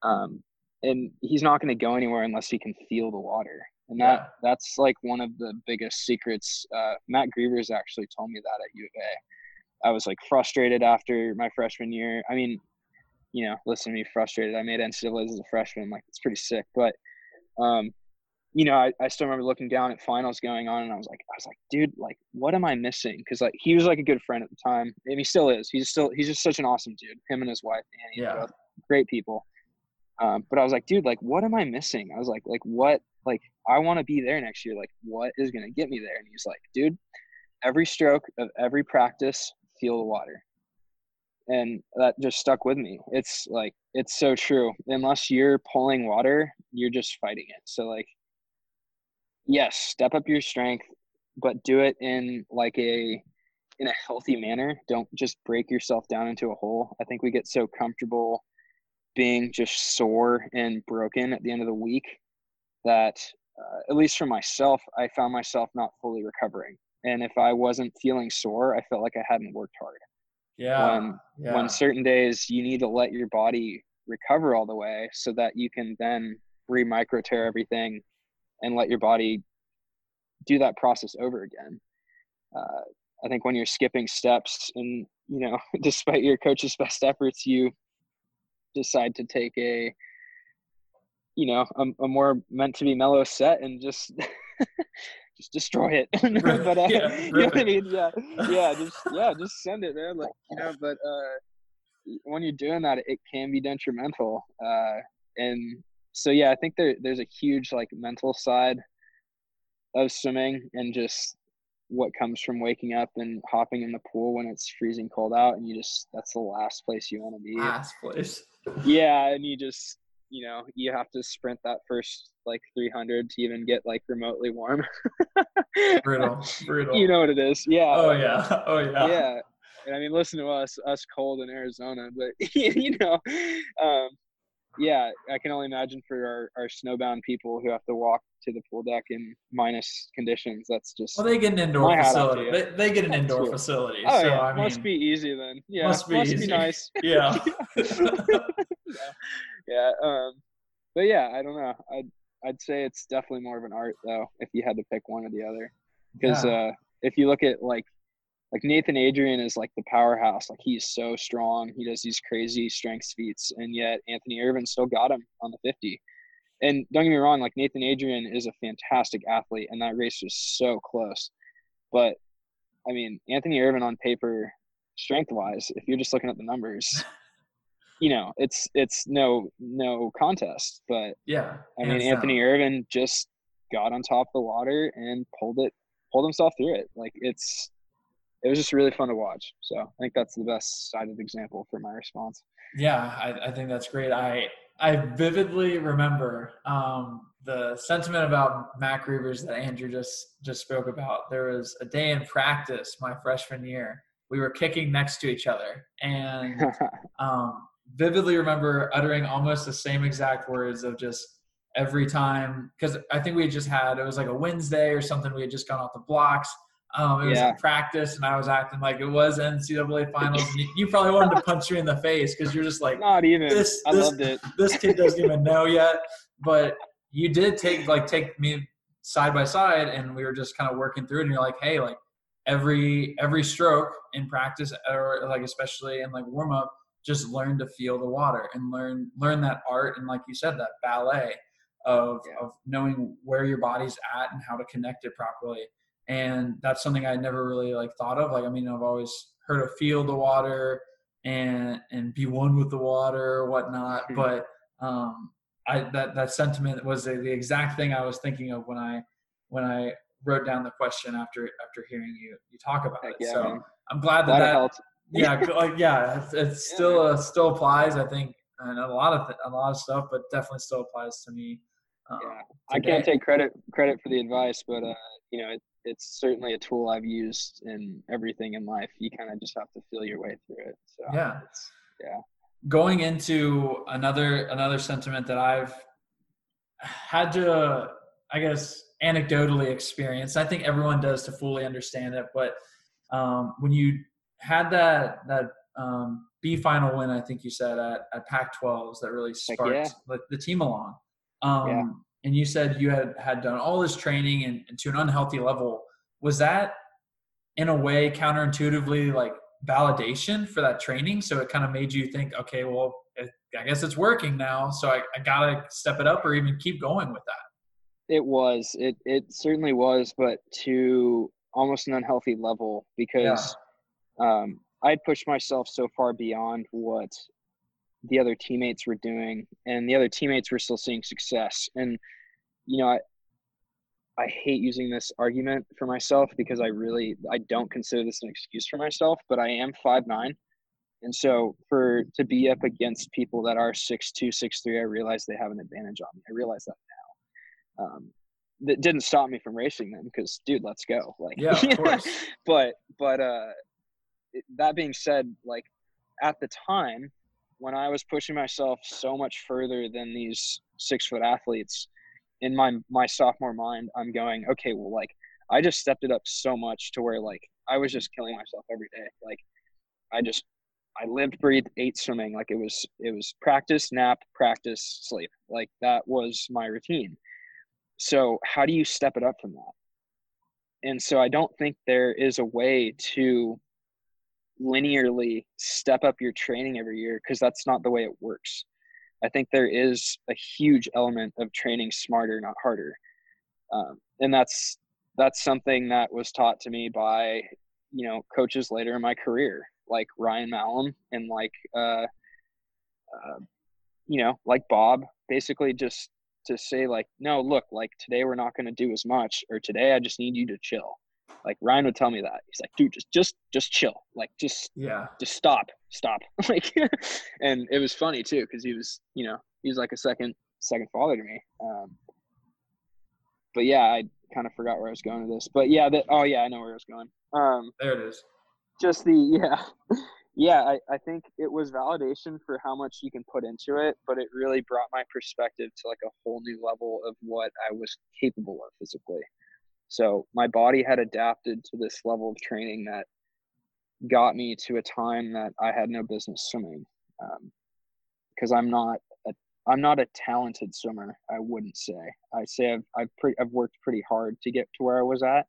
um, and he's not going to go anywhere unless he can feel the water. And that yeah. that's like one of the biggest secrets. Uh, Matt Grevers actually told me that at U of A. I was like frustrated after my freshman year. I mean, you know, listen to me frustrated. I made NCAA's as a freshman. Like it's pretty sick, but um, you know, I, I still remember looking down at finals going on, and I was like, I was like, dude, like, what am I missing? Because like he was like a good friend at the time, and he still is. He's still he's just such an awesome dude. Him and his wife, Annie, yeah, great people. Um, but I was like, dude, like, what am I missing? I was like, like, what? Like, I want to be there next year. Like, what is gonna get me there? And he's like, dude, every stroke of every practice, feel the water. And that just stuck with me. It's like, it's so true. Unless you're pulling water, you're just fighting it. So like, yes, step up your strength, but do it in like a in a healthy manner. Don't just break yourself down into a hole. I think we get so comfortable being just sore and broken at the end of the week that uh, at least for myself, I found myself not fully recovering. and if I wasn't feeling sore, I felt like I hadn't worked hard. Yeah. When yeah. when certain days you need to let your body recover all the way so that you can then re micro tear everything and let your body do that process over again. Uh, I think when you're skipping steps and you know, despite your coach's best efforts, you decide to take a you know a, a more meant to be mellow set and just just destroy it. but uh, Yeah, you know what I mean? Yeah, yeah, just yeah, just send it, man. Like you know, but uh, when you're doing that, it can be detrimental. Uh, and so yeah, I think there there's a huge like mental side of swimming and just what comes from waking up and hopping in the pool when it's freezing cold out and you just that's the last place you want to be. last place. Yeah, and you just you know you have to sprint that first like 300 to even get like remotely warm. Brutal. Brutal. You know what it is? Yeah. Oh yeah. Oh yeah. Yeah. And I mean, listen to us, us cold in Arizona, but you know, um, yeah, I can only imagine for our, our snowbound people who have to walk to the pool deck in minus conditions. That's just Well, they get an indoor My hat off to facility. They, they get an That's indoor facility. oh so yeah, I mean, must be easy then. Yeah, must be easy. nice. Yeah. yeah. Um, but yeah, I don't know. I'd I'd say it's definitely more of an art though, if you had to pick one or the other. Because Yeah. uh, if you look at like like Nathan Adrian is like the powerhouse. Like he's so strong. He does these crazy strength feats, and yet Anthony Ervin still got him on the 50. And don't get me wrong, like Nathan Adrian is a fantastic athlete, and that race was so close. But I mean, Anthony Ervin on paper, strength wise, if you're just looking at the numbers, you know, it's it's no no contest. But yeah. I mean, Anthony down. Ervin just got on top of the water and pulled it, pulled himself through it. Like it's, it was just really fun to watch. So I think that's the best sided example for my response. Yeah, I, I think that's great. I I vividly remember um, the sentiment about Matt Grevers that Andrew just just spoke about. There was a day in practice my freshman year. We were kicking next to each other, and um, vividly remember uttering almost the same exact words of just every time because I think we had just had it was like a Wednesday or something. We had just gone off the blocks. Um, it was Yeah. practice, and I was acting like it was NCAA finals. And you, you probably wanted to punch me in the face because you're just like, Not even. This- I this- loved it. this kid doesn't even know yet. But you did take like take me side by side, and we were just kind of working through it. And you're like, hey, like every every stroke in practice, or like especially in like warm up, just learn to feel the water and learn learn that art and like you said, that ballet of Yeah. of knowing where your body's at and how to connect it properly. And that's something I never really like thought of. Like I mean, I've always heard of feel the water and and be one with the water or whatnot. Mhm. But um, I that that sentiment was the, the exact thing I was thinking of when I when I wrote down the question after after hearing you you talk about Heck it. yeah, so man. I'm glad that that yeah like yeah it's, it's Yeah, still uh, still applies I think and a lot of th- a lot of stuff, but definitely still applies to me. Um, Yeah. I can't take credit credit for the advice, but uh, you know, it, it's certainly a tool I've used in everything in life. You kind of just have to feel your way through it. So Yeah. it's, yeah, going into another another sentiment that I've had to, I guess, anecdotally experience. I think everyone does to fully understand it, but um, when you had that that um, B final win, I think you said at, at Pac-12s that really sparked yeah. the, the team along. Um, Yeah. And you said you had had done all this training and, and to an unhealthy level. Was that in a way counterintuitively like validation for that training? So it kind of made you think, okay, well, it, I guess it's working now. So I, I gotta step it up or even keep going with that. it was. It it certainly was, but to almost an unhealthy level because um, I'd pushed myself so far beyond what the other teammates were doing, and the other teammates were still seeing success. And you know, I I hate using this argument for myself because I really I don't consider this an excuse for myself, but I am five nine. And so for to be up against people that are six two, six three, I realize they have an advantage on me. I realize that now. Um, that didn't stop me from racing them because, dude, let's go. Like, Yeah, of course. but but uh, that being said, like at the time when I was pushing myself so much further than these six foot athletes, in my my sophomore mind, I'm going, okay, well, like I just stepped it up so much to where like I was just killing myself every day. Like I just I lived, breathed, ate swimming. Like it was it was practice, nap, practice, sleep. Like that was my routine. So how do you step it up from that? And so I don't think there is a way to linearly step up your training every year because that's not the way it works. I think there is a huge element of training smarter, not harder, um, and that's that's something that was taught to me by you know coaches later in my career, like Ryan Malum and like uh, uh, you know like Bob. Basically, just to say like, no, look, like today we're not going to do as much, or today I just need you to chill. Like Ryan would tell me that he's like, dude, just just just chill, like just yeah, just stop, stop, like, and it was funny too because he was, you know, he was like a second second father to me. Um, but yeah, I kind of forgot where I was going with this, but yeah, that oh yeah, I know where I was going. Um, there it is. Just the yeah, yeah. I I think it was validation for how much you can put into it, but it really brought my perspective to like a whole new level of what I was capable of physically. So my body had adapted to this level of training that got me to a time that I had no business swimming. Because um, I'm not a I'm not a talented swimmer. I wouldn't say. I say I've I've, pre- I've worked pretty hard to get to where I was at.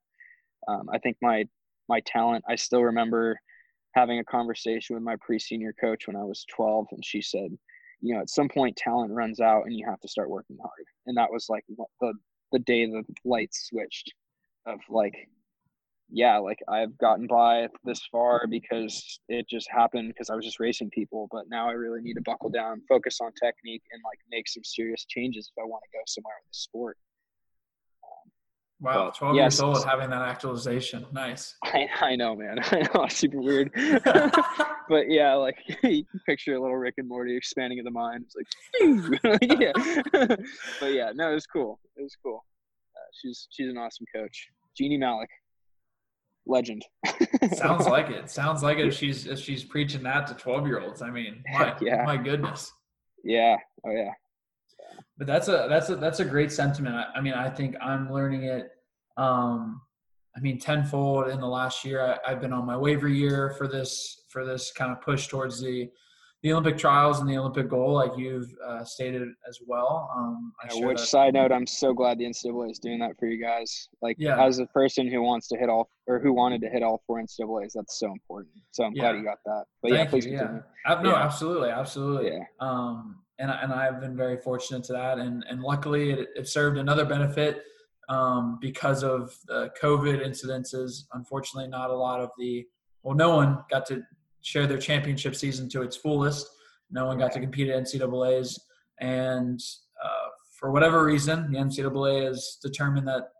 Um, I think my my talent. I still remember having a conversation with my pre-senior coach when I was 12, and she said, you know, at some point talent runs out and you have to start working hard. And that was like the the day the lights switched of like yeah like i've gotten by this far because it just happened because i was just racing people but now i really need to buckle down focus on technique and like make some serious changes if i want to go somewhere with the sport. Wow 12 yes, years old having that actualization. Nice. I, I know man. I know super weird. But yeah like you picture a little rick and morty expanding of the mind. It's like yeah. But yeah no it was cool. It was cool she's she's an awesome coach Jeannie Malik, legend. Sounds like it. Sounds like it. If she's if she's preaching that to twelve year olds, I mean, my, yeah. my goodness. Yeah. Oh yeah. But that's a that's a that's a great sentiment. I, I mean, I think I'm learning it. Um, I mean, tenfold in the last year. I, I've been on my waiver year for this for this kind of push towards the the Olympic trials and the Olympic goal, like you've uh, stated as well. Um, yeah, which side note, I'm so glad the NCAA is doing that for you guys. Like, yeah. as a person who wants to hit all or who wanted to hit all four NCAA's, that's so important. So I'm yeah. glad you got that. But Thank yeah, please you, continue. Yeah. No, absolutely, absolutely. Yeah. Um, and and I've been very fortunate to that, and and luckily it, it served another benefit um, because of the COVID incidences. Unfortunately, not a lot of the well, no one got to share their championship season to its fullest. No one got to compete at NCAA's, and uh, for whatever reason, the NCAA has determined that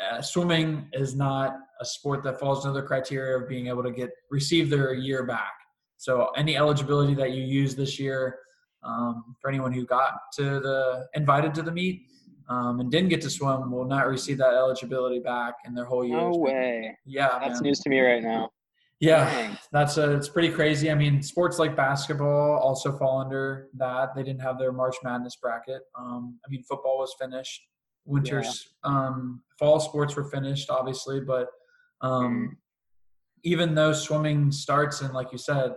uh, swimming is not a sport that falls under the criteria of being able to get receive their year back. So any eligibility that you use this year, um, for anyone who got to the invited to the meet um, and didn't get to swim, will not receive that eligibility back in their whole year. No way. Yeah, that's man. news to me right now. Yeah, that's a, it's pretty crazy. I mean, sports like basketball also fall under that. They didn't have their March Madness bracket. Um, I mean, football was finished. Winters, yeah. um, fall sports were finished, obviously, but um, mm. even though swimming starts in, like you said,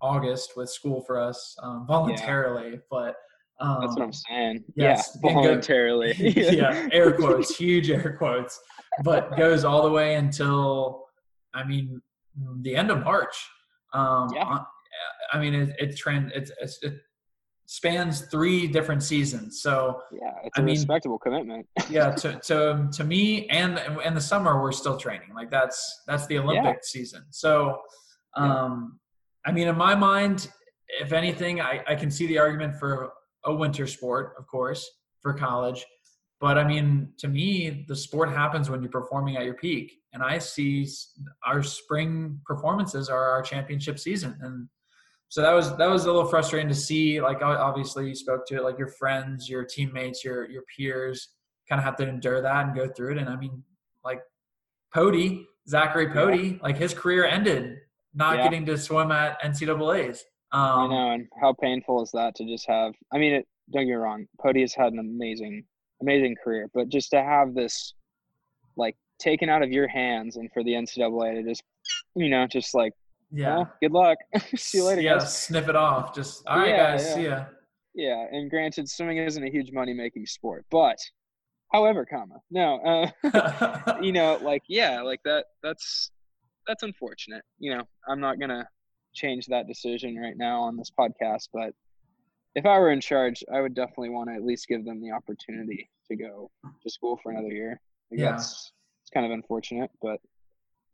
August with school for us um, voluntarily, yeah. but um, that's what I'm saying. Yes, yeah, voluntarily. yeah, air quotes, huge air quotes, but goes all the way until, I mean, the end of March. Um, yeah. I mean, it, it trend it's, it's, it spans three different seasons. So yeah, it's a I mean, respectable commitment. yeah, to, to to me and in the summer we're still training. Like that's that's the Olympic yeah. season. So, um, yeah. I mean, in my mind, if anything, I, I can see the argument for a winter sport, of course, for college. But I mean, to me, the sport happens when you're performing at your peak. And I see our spring performances are our championship season. And so that was that was a little frustrating to see. Like obviously you spoke to it, like your friends, your teammates, your your peers kind of have to endure that and go through it. And I mean, like Pody, Zachary Pody, yeah. like his career ended not yeah. getting to swim at NCAA's. Um, I know, and how painful is that to just have? I mean, it, don't get me wrong, Pody has had an amazing amazing career. But just to have this like taken out of your hands and for the NCAA to just, you know, just like, Yeah. well, good luck. See you later, Yeah, guys. snip it off. Just all right, Yeah, guys. See ya. Yeah, and granted, swimming isn't a huge money making sport, but however, comma, no, uh, you know, like yeah, like that. That's that's unfortunate. You know, I'm not gonna change that decision right now on this podcast, but if I were in charge, I would definitely want to at least give them the opportunity to go to school for another year. Like, Yeah. That's it's kind of unfortunate, but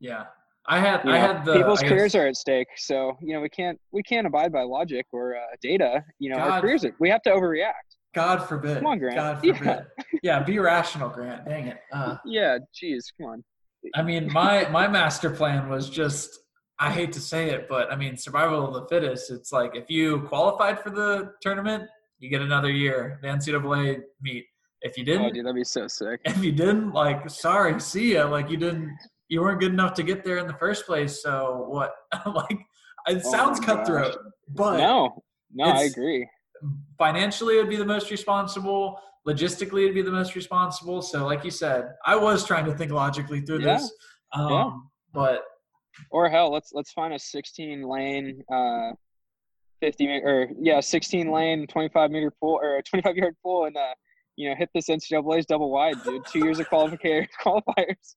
yeah. I had I know, had the people's guess- careers are at stake. So you know, we can't we can't abide by logic or uh, data. You know, God. our careers are, we have to overreact. God forbid. Come on, Grant. God Yeah. forbid. Yeah, be rational, Grant. Dang it. Uh, Yeah, geez, come on. I mean, my my master plan was just I hate to say it, but I mean, survival of the fittest. It's like if you qualified for the tournament, you get another year. The NCAA meet. If you Oh, didn't, dude, that'd be so sick. if you didn't, like, sorry, see ya. Like you didn't, you weren't good enough to get there in the first place. So what? like, it Oh sounds cutthroat, but No, no, I agree. financially it'd be the most responsible logistically it'd be the most responsible so like you said i was trying to think logically through Yeah. this um Yeah. but Or hell, let's let's find a 16 lane, uh, 50 me- or yeah, 16 lane, 25 meter pool or a 25 yard pool, and uh, you know, hit this NCAA's double wide, dude. Two years of qualifier qualifiers.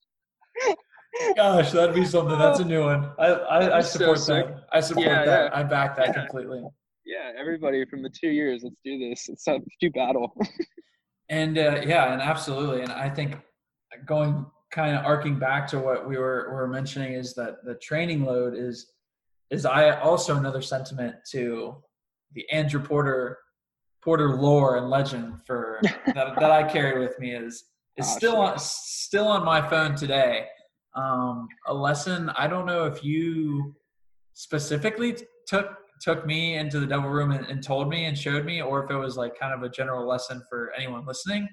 gosh that'd be something that's a new one i i, I support sick. that i support Yeah, that yeah. i back that Yeah. completely Yeah, everybody from the two years, let's do this. Let's have do battle. and uh, yeah and absolutely and i think going kind of arcing back to what we were were mentioning is that the training load is is i also another sentiment to the andrew porter porter lore and legend for that, that i carry with me is is Oh, still on still on my phone today. Um a lesson i don't know if you specifically t- took took me into the double room and, and told me and showed me or if it was like kind of a general lesson for anyone listening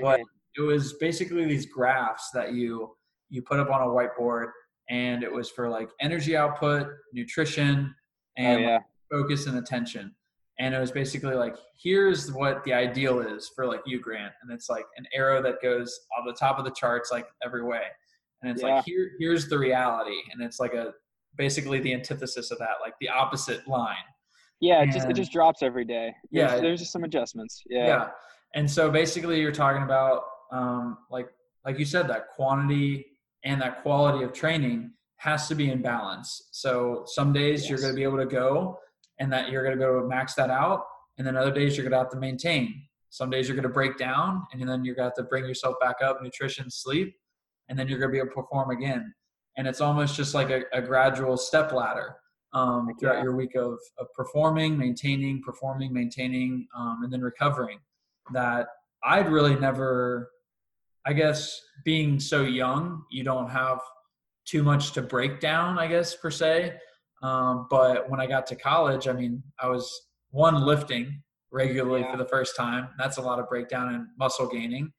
but it was basically these graphs that you you put up on a whiteboard and it was for like energy output nutrition oh and yeah, focus and attention and it was basically like here's what the ideal is for like you grant and it's like an arrow that goes on the top of the charts like every way and it's Yeah. like here here's the reality and it's like a basically the antithesis of that like the opposite line yeah. It just it just drops every day. There's, Yeah. there's just some adjustments. Yeah, yeah. and so basically you're talking about um, like like you said that quantity and that quality of training has to be in balance. So some days you're going to be able to go and that you're going to go max that out and then other days you're going to have to maintain. Some days you're going to break down and then you're going to have to bring yourself back up nutrition sleep and then you're going to be able to perform again. And it's almost just like a, a gradual step ladder um, throughout yeah. your week of, of performing maintaining performing maintaining um, and then recovering that i'd really never i guess being so young you don't have too much to break down i guess per se um, but when i got to college i mean i was one lifting regularly Yeah. for the first time that's a lot of breakdown and muscle gaining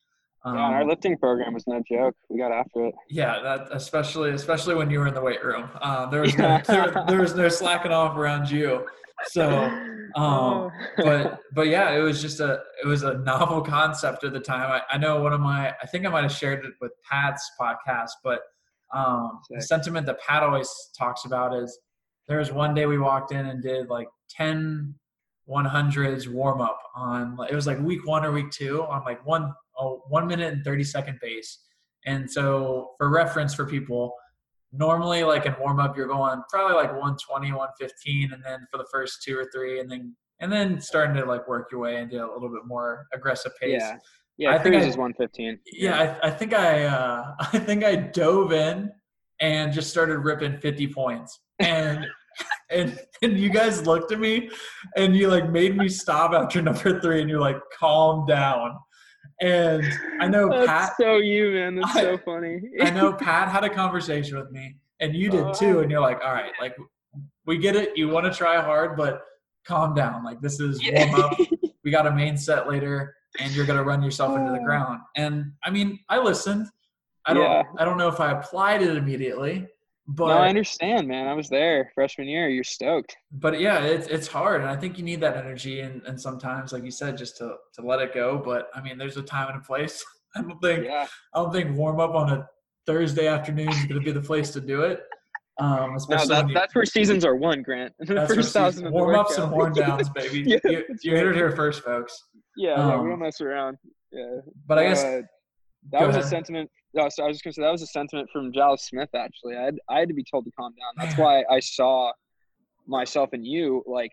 um, yeah. Our lifting program was no joke. We got after it. yeah, that especially especially when you were in the weight room, uh, there was no there, there was no slacking off around you. So, um, but but yeah, it was just a it was a novel concept at the time. I, I know one of my I think I might have shared it with Pat's podcast, but um, the sentiment that Pat always talks about is there was one day we walked in and did like 10 100s warm up on it was like week one or week two on like one oh, one minute and 30 second pace. And so for reference for people, normally like in warm up you're going probably like 120 115 and then for the first two or three and then and then starting to like work your way into a little bit more aggressive pace yeah, yeah. I think Cruise I- is 115. yeah I, I think i uh i think i dove in and just started ripping 50 points and and and you guys looked at me and you like made me stop after number three and you're like calm down and i know That's pat so you, man. That's I- so funny. I know Pat had a conversation with me, and you did Oh, too. And you're like, all right, like we get it. You want to try hard, but calm down. Like this is warm up. We got a main set later, and you're gonna run yourself into the ground. And I mean, I listened. I don't. Yeah. I don't know if I applied it immediately, but no, I understand, man. I was there freshman year. You're stoked. but yeah, it's it's hard, and I think you need that energy, and and sometimes, like you said, just to to let it go. But I mean, there's a time and a place. I don't think Yeah. I don't think warm up on a Thursday afternoon is going to be the place to do it. Um, No, that, you, that's where seasons are won, Grant. That's first thousand warm ups and warm downs, baby. Yeah, you, you hit it here first, folks. Yeah, yeah, we Um, don't mess around. Yeah. But I guess Uh, that was a sentiment. No, so I was just gonna say that was a sentiment from Giles Smith. Actually, I had, I had to be told to calm down. That's why I saw myself and you like,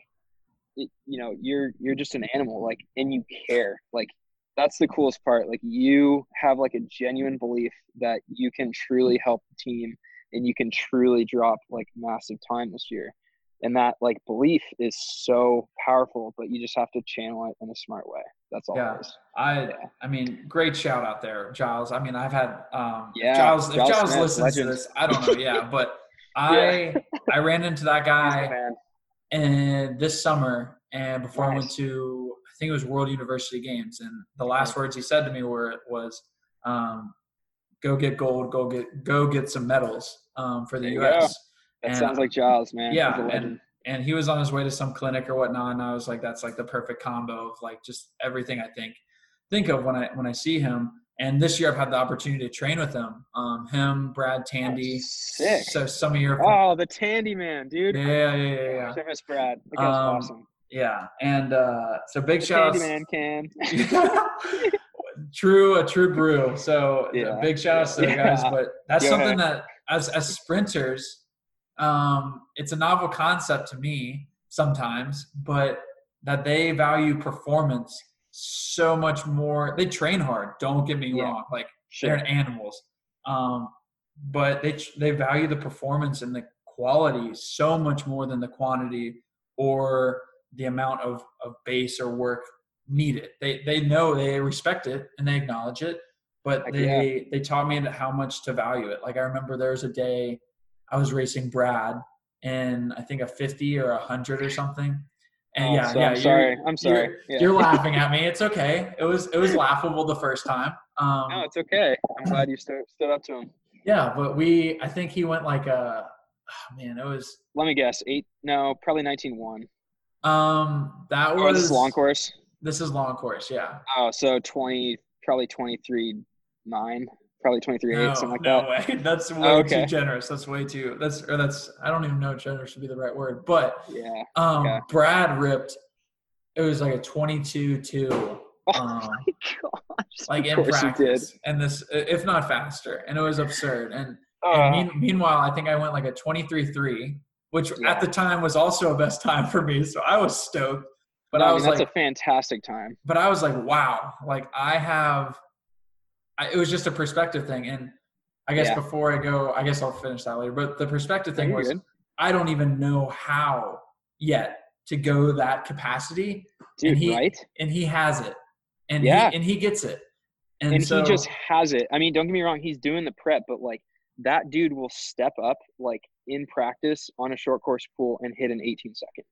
it, you know, you're you're just an animal, like, and you care. Like, that's the coolest part. Like, you have like a genuine belief that you can truly help the team, and you can truly drop like massive time this year. And that like belief is so powerful, but you just have to channel it in a smart way. That's all Yeah. it is. I, Yeah. I mean, great shout out there, Giles. I mean, I've had, um, Yeah, Giles, if Giles Giles Smith, listens legend. to this, I don't know, yeah, but I, I ran into that guy and this summer, and before I went to, I think it was World University Games, and the last words he said to me were was, um, "Go get gold, go get go get some medals um, for the U.S." That And, sounds like Giles, man. yeah, and and he was on his way to some clinic or whatnot, and I was like, "That's like the perfect combo of like just everything I think think of when I when I see him." And this year, I've had the opportunity to train with him. Um, him, Brad, Tandy. sick. So some of your Oh, the Tandy man, dude. yeah, yeah, yeah, yeah, yeah. I miss Brad. That guy's Um, awesome. Yeah, and uh, so big shout Tandy outs. man can. true, a true brew. So Yeah. big shout outs to the guys. But that's Go something ahead. that as as sprinters, um, it's a novel concept to me sometimes, but that they value performance so much more. They train hard. Don't get me Yeah. wrong. Like Sure. they're animals. Um, but they they value the performance and the quality so much more than the quantity or the amount of, of base or work needed. They they know they respect it and they acknowledge it, but they they taught me how much to value it. Like I remember there was a day I was racing Brad in I think a 50 or a 100 or something. And Oh, yeah, so yeah, I'm you're- sorry. I'm you're- sorry. Yeah. You're laughing at me. It's okay. It was it was laughable the first time. Um, No, it's okay. I'm glad you stood, stood up to him. yeah, but we I think he went like a oh, man. It was Let me guess. Eight? No, probably 19-1. um that Oh, was this is long course. This is long course. Yeah. Oh, so 20, probably 23 9, probably 23 No, 8, something like no that. way. That's way Okay. too generous. That's way too. That's or that's. I don't even know if generous would be the right word. But Yeah. um, Okay. Brad ripped. It was like a twenty-two two. Oh Um, my gosh. like in practice, and this, if not faster, and it was absurd. And, Uh, and mean, meanwhile, I think I went like a twenty-three three, which Yeah. at the time was also a best time for me. So I was stoked. But no, I mean, was that's like, a fantastic time. but I was like, wow, like I have, I, it was just a perspective thing. And I guess Yeah. before I go, I guess I'll finish that later. But the perspective thing was, good. I don't even know how yet to go that capacity, Dude, and he- right? and he has it, and Yeah. he, and he gets it, and, and so he just has it. I mean, don't get me wrong, he's doing the prep, but like that dude will step up like in practice on a short course pool and hit an 18 second.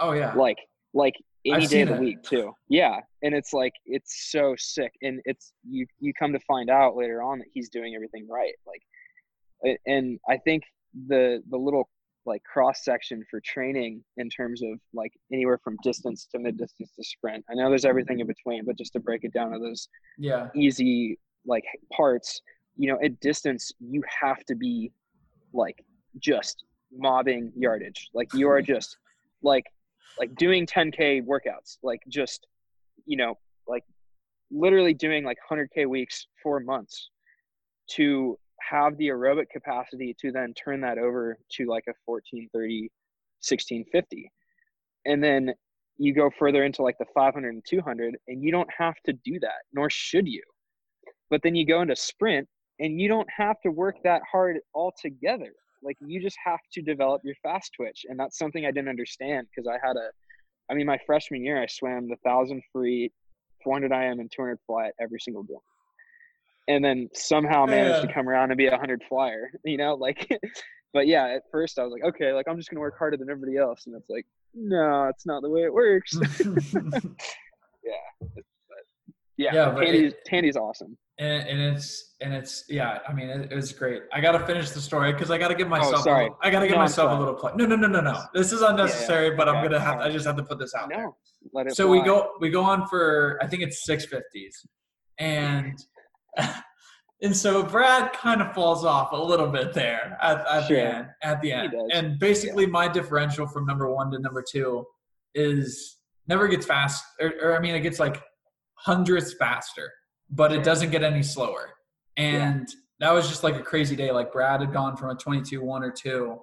oh yeah, Like like any I've day of the week too. Yeah. And it's like it's so sick. And it's you you come to find out later on that he's doing everything right. Like and I think the the little like cross section for training in terms of like anywhere from distance to mid distance to sprint. I know there's everything in between, but just to break it down to those yeah, easy like parts you know at distance you have to be like just mobbing yardage like you are just like like doing 10k workouts like just you know like literally doing like 100k weeks for months to have the aerobic capacity to then turn that over to like a 1430 1650 and then you go further into like the 500 and 200 and you don't have to do that nor should you. But then you go into sprint and you don't have to work that hard altogether like you just have to develop your fast twitch and that's something i didn't understand because i had a i mean my freshman year i swam the 1000 free 400 im and 200 fly every single day. And then somehow managed to come around and be a 100 flyer you know like but yeah at first i was like okay like i'm just gonna work harder than everybody else and it's like no it's not the way it works. Yeah, Yeah, but Tandy's, it- Tandy's awesome and, and it's and it's yeah. I mean, it, it was great. I got to finish the story because I got to give oh, myself. a sorry. little- I got to give No, myself a little play. No, no, no, no, no. This is unnecessary, but I'm gonna have. alright. I just have to put this out there. no let it so we go we go on for I think it's six fifties, and and so Brad kind of falls off a little bit there at, at Sure. the end. At the end, and basically my differential from number one to number two is never gets fast, or, or I mean, it gets like hundredths faster, but it doesn't get any slower. And that was just like a crazy day. Like Brad had gone from a 22 one or two,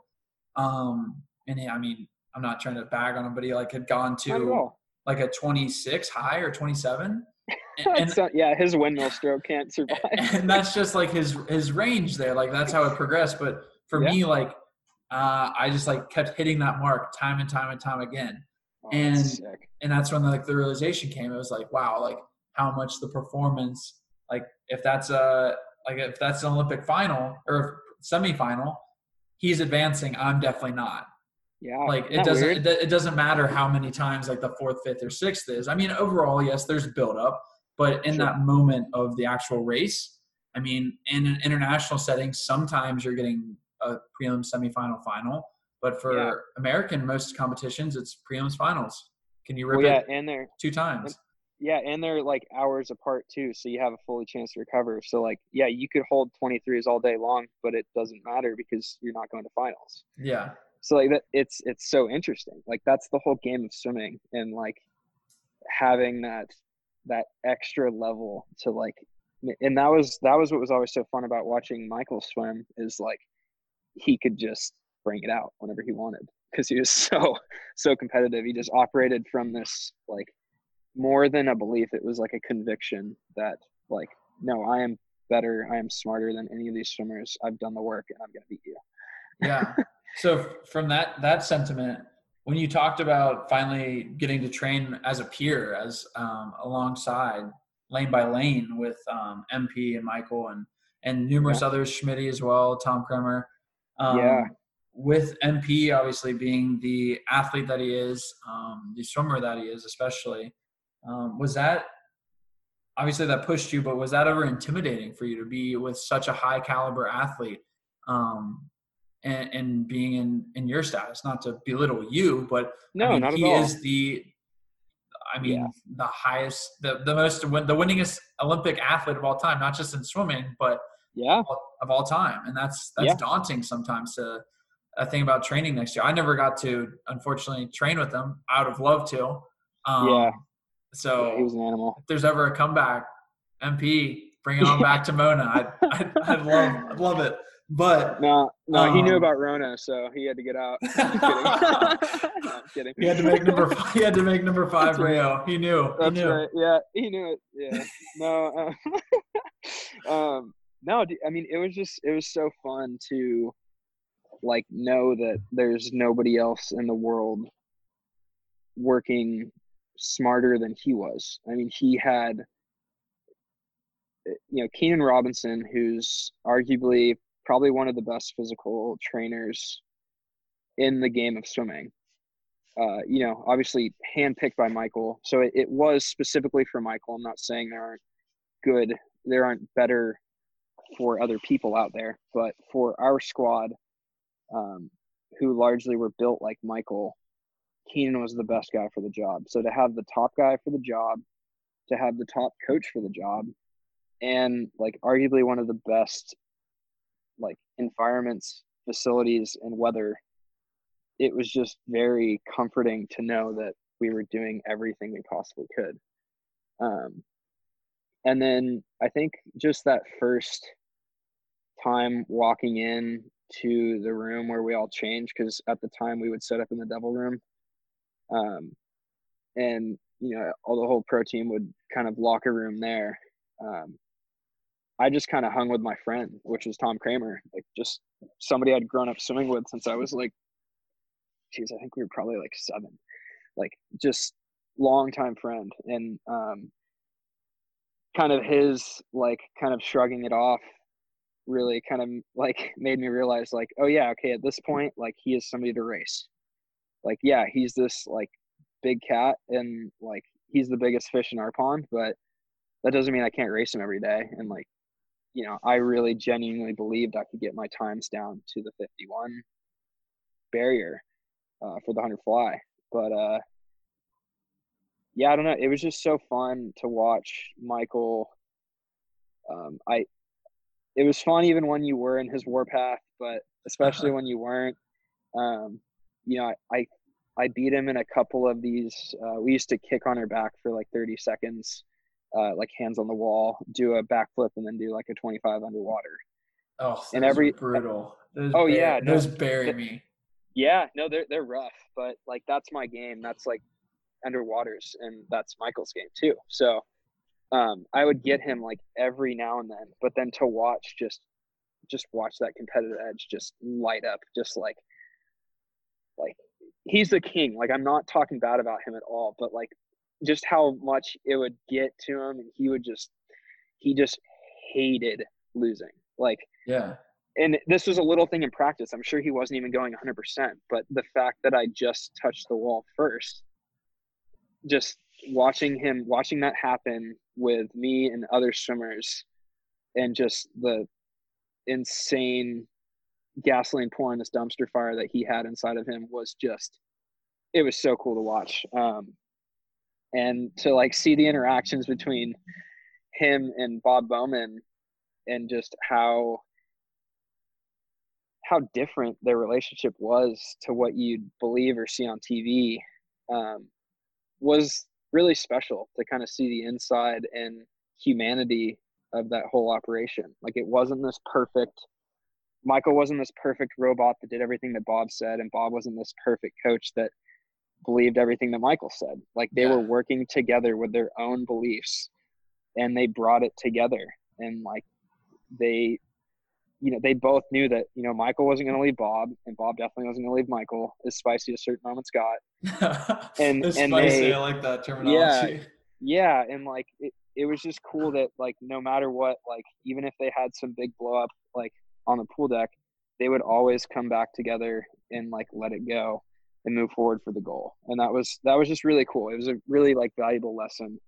um, and yeah, I mean, I'm not trying to bag on him, but he like had gone to like a 26 high or 27. And, yeah, his windmill stroke can't survive. and that's just like his his range there. Like that's how it progressed. But for Yeah. me, like uh, I just like kept hitting that mark time and time and time again. Oh, and- that's. And that's when like the realization came. It was like, wow, like how much the performance, like if that's a like if that's an Olympic final or semifinal, he's advancing. I'm definitely not. Yeah, Like it doesn't it, it doesn't matter how many times like the fourth, fifth, or sixth is. I mean, overall, yes, there's build up, but in Sure. that moment of the actual race, I mean, in an international setting, sometimes you're getting a prelim, semifinal, final. But for Yeah. American, most competitions, it's prelims, finals. Can you rip Well, yeah, it and they're two times? Yeah, and they're like hours apart too, so you have a fully chance to recover. So like, yeah, you could hold 23s all day long, but it doesn't matter because you're not going to finals. Yeah, So like that, it's it's so interesting. Like that's the whole game of swimming, and like having that that extra level to like, and that was that was what was always so fun about watching Michael swim is like he could just bring it out whenever he wanted because he was so so competitive. He just operated from this like more than a belief. It was like a conviction that like no, I am better. I am smarter than any of these swimmers. I've done the work, and I'm gonna beat you. yeah. so from that that sentiment, when you talked about finally getting to train as a peer, as um, alongside lane by lane with um, MP and Michael and and numerous others, Schmitty as well, Tom Kremer. Um, Yeah. With MP obviously being the athlete that he is, um, the swimmer that he is, especially, um, was that obviously that pushed you, but was that ever intimidating for you to be with such a high caliber athlete? Um, and, and being in in your status, not to belittle you, but No, I mean, not he at all. is the, I mean, Yeah. the highest, the the most, win- the winningest Olympic athlete of all time, not just in swimming, but yeah. of all time, and that's that's Yeah. daunting sometimes to. I think about training next year. I never got to, unfortunately, train with them. I would have loved to. Um, Yeah. So Yeah, he was an animal. if there's ever a comeback, MP, bring it on back to Mona. I'd, I'd, I'd love, I'd love it. But No, no, he knew Um, about Rona, so he had to get out. I'm kidding. no, I'm kidding. he had to make number. Five, he had to make number five. That's right. He knew. That's he knew. right. Yeah, he knew it. Yeah. No. Uh, um. No, I mean, it was just it was so fun to like know that there's nobody else in the world working smarter than he was. I mean, he had uh, you know Keenan Robinson, who's arguably probably one of the best physical trainers in the game of swimming. Uh, you know, obviously handpicked by Michael, so it, it was specifically for Michael. I'm not saying there aren't good, there aren't better for other people out there, but for our squad, um, who largely were built like Michael, Keenan was the best guy for the job. So to have the top guy for the job, to have the top coach for the job, and like arguably one of the best like environments, facilities, and weather, it was just very comforting to know that we were doing everything we possibly could. Um, and then I think just that first time walking in to the room where we all changed, because at the time we would set up in the devil room, um, and you know all the whole pro team would kind of locker room there. Um, I just kind of hung with my friend, which was Tom Kremer, like just somebody I'd grown up swimming with since I was like, geez, I think we were probably like seven, like just longtime friend, and um, kind of his like kind of shrugging it off really kind of like made me realize like oh yeah okay at this point like he is somebody to race like yeah he's this like big cat and like he's the biggest fish in our pond but that doesn't mean i can't race him every day. And like you know i really genuinely believed i could get my times down to the 51 barrier uh, for the 100 fly. But uh yeah i don't know. It was just so fun to watch michael um i it was fun even when you were in his warpath, but especially when you weren't. Um, you know, I, I I beat him in a couple of these. Uh, we used to kick on her back for like 30 seconds, uh, like hands on the wall, do a backflip, and then do like a 25 underwater. Oh, And every- brutal. Those Oh, yeah, no, those bury th- me. Yeah, no, they're they're rough, but like that's my game. That's like underwaters, and that's Michael's game too. So um, I would get him like every now and then, but then to watch just just watch that competitive edge just light up, just like like he's the king. Like I'm not talking bad about him at all, but like just how much it would get to him, and he would just he just hated losing. Like Yeah. and this was a little thing in practice. I'm sure he wasn't even going 100%, but the fact that I just touched the wall first, just watching him, watching that happen with me and other swimmers, and just the insane gasoline pouring this dumpster fire that he had inside of him was just, it was so cool to watch. Um, and to like see the interactions between him and Bob Bowman and just how how different their relationship was to what you'd believe or see on TV um, was really special to kind of see the inside and humanity of that whole operation. Like it wasn't this perfect. Michael wasn't this perfect robot that did everything that Bob said, and Bob wasn't this perfect coach that believed everything that Michael said. Like they Yeah. were working together with their own beliefs, and they brought it together. And like they you know, they both knew that, you know, Michael wasn't going to leave Bob and Bob definitely wasn't going to leave Michael, as spicy as certain moments got. And- and spicy. they- I like that terminology. Yeah. And like, it, it was just cool that, like, no matter what, like, even if they had some big blow up, like, on the pool deck, they would always come back together and, like, let it go and move forward for the goal. And that was, that was just really cool. It was a really, like, valuable lesson.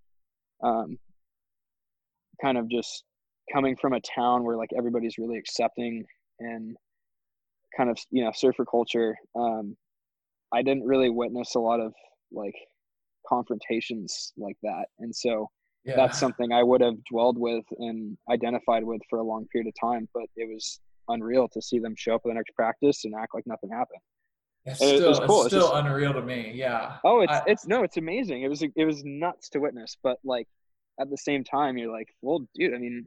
Um, kind of just coming from a town where like everybody's really accepting and kind of you know surfer culture um i didn't really witness a lot of like confrontations like that and so Yeah. that's something i would have dwelled with and identified with for a long period of time but it was unreal to see them show up at the next practice and act like nothing happened It's it still, was cool. it's It's just- unreal to me. Yeah. oh it's I- it's no it's amazing it was it was nuts to witness but like at the same time you're like well dude i mean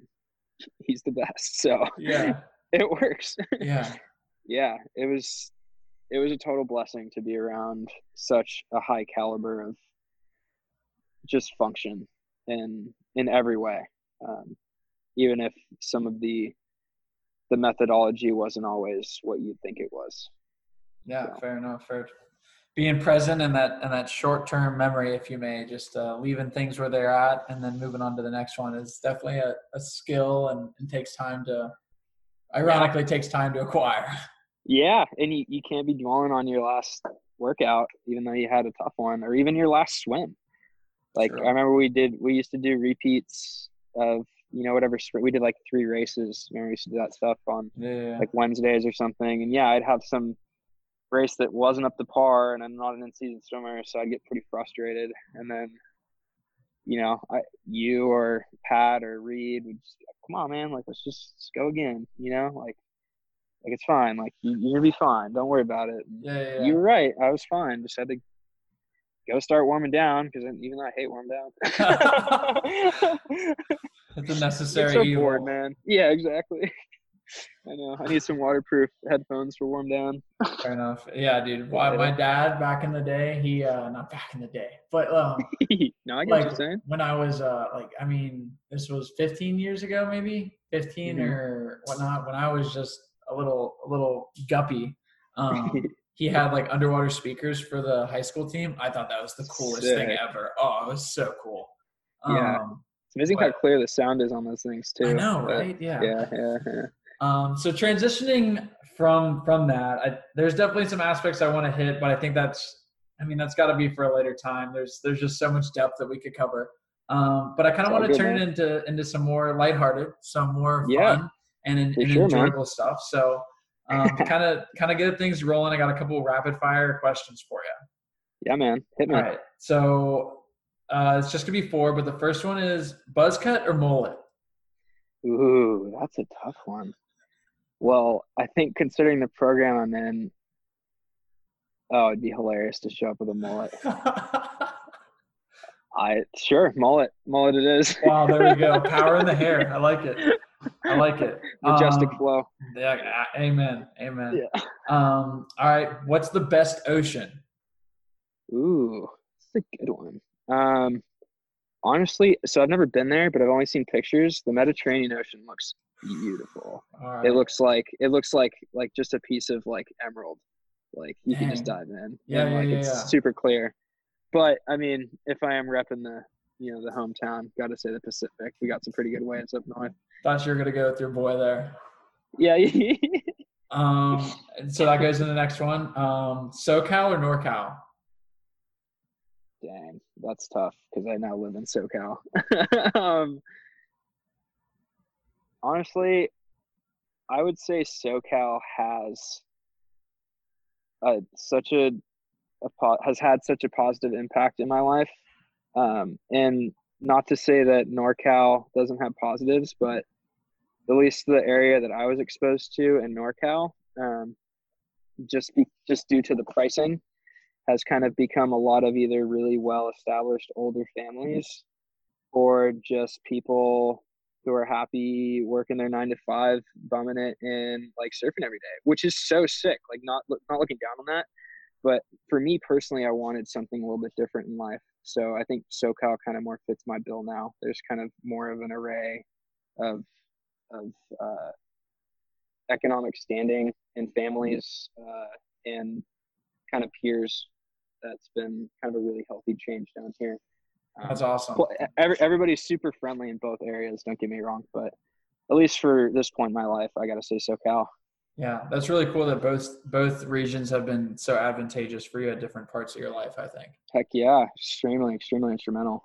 he's the best so Yeah. it works Yeah. yeah, it was it was a total blessing to be around such a high caliber of just function in in every way. Um, even if some of the the methodology wasn't always what you'd think it was. Yeah. So. Fair enough. Fair. Being present in that in that short term memory, if you may, just uh, leaving things where they're at and then moving on to the next one is definitely a, a skill and, and takes time to. Ironically, takes time to acquire. Yeah, and you, you can't be dwelling on your last workout, even though you had a tough one, or even your last swim. Like True. I remember we did, we used to do repeats of you know whatever sprint. We did like three races. Remember we used to do that stuff on Yeah. like Wednesdays or something. And yeah, I'd have some race that wasn't up to par, and I'm not an in-season swimmer, so I'd get pretty frustrated. And then, you know, I, you or Pat or Reed would just, be like, come on, man, like let's just let's go again. You know, like like it's fine. Like you, you're gonna be fine. Don't worry about it. And Yeah. Yeah. You're right. I was fine. Just had to go start warming down because even though I hate warm down. It's a necessary so evil. bored, man. Yeah, exactly. I know. I need some waterproof headphones for warm down. Fair enough. Yeah, dude. Why my dad back in the day, he uh not back in the day, but um no, I get what like you're saying. when I was uh like I mean this was 15 years ago maybe 15 Mhm. or whatnot when I was just a little a little guppy. Um, he had like underwater speakers for the high school team. I thought that was the coolest thing ever. Oh, it was so cool. Yeah. Um, It's amazing how clear the sound is on those things too. I know, but- right? Yeah. Yeah, yeah, yeah. Um, so transitioning from from that, I, there's definitely some aspects I want to hit, but I think that's, I mean, that's got to be for a later time. There's there's just so much depth that we could cover. Um, but I kind of want to turn man. it into into some more lighthearted, some more Yeah, fun and, and, and sure, man. enjoyable stuff. So kind of kind of get things rolling. I got a couple rapid fire questions for you. Yeah, man. Hit me. All right. So uh, it's just gonna be four, but the first one is buzz cut or mullet. Ooh, that's a tough one. Well, I think considering the program I'm in, oh, it'd be hilarious to show up with a mullet. I sure mullet, mullet it is. wow, there we go. Power in the hair. I like it. I like it. Majestic Um, flow. Yeah, amen. Amen. Yeah. Um, all right. What's the best ocean? Ooh, that's a good one. Um, honestly, so I've never been there, but I've only seen pictures. The Mediterranean Ocean looks beautiful. Right. It looks like it looks like like just a piece of like emerald. Like you can just dive in. Yeah, yeah, like yeah, it's yeah. super clear. But I mean, if I am repping the you know the hometown, got to say the Pacific. We got some pretty good waves up north. Thought you were gonna go with your boy there. Yeah, Um, so that goes in the next one. Um, SoCal or NorCal? Dang, that's tough because I now live in SoCal. um, honestly, I would say SoCal has uh, such a, a po- has had such a positive impact in my life. Um, and not to say that NorCal doesn't have positives, but at least the area that I was exposed to in NorCal, um, just be, just due to the pricing, has kind of become a lot of either really well established older families or just people who are happy working their nine to five, bumming it and like surfing every day, which is so sick. Like not not looking down on that, but for me personally, I wanted something a little bit different in life. So I think SoCal kind of more fits my bill now. There's kind of more of an array of of uh, economic standing and families uh, and kind of peers. That's been kind of a really healthy change down here. Um, That's awesome. every, everybody's super friendly in both areas. Don't get me wrong, but at least for this point in my life, I gotta say SoCal. Yeah, that's really cool that both both regions have been so advantageous for you at different parts of your life. I think. Heck yeah, extremely, extremely instrumental.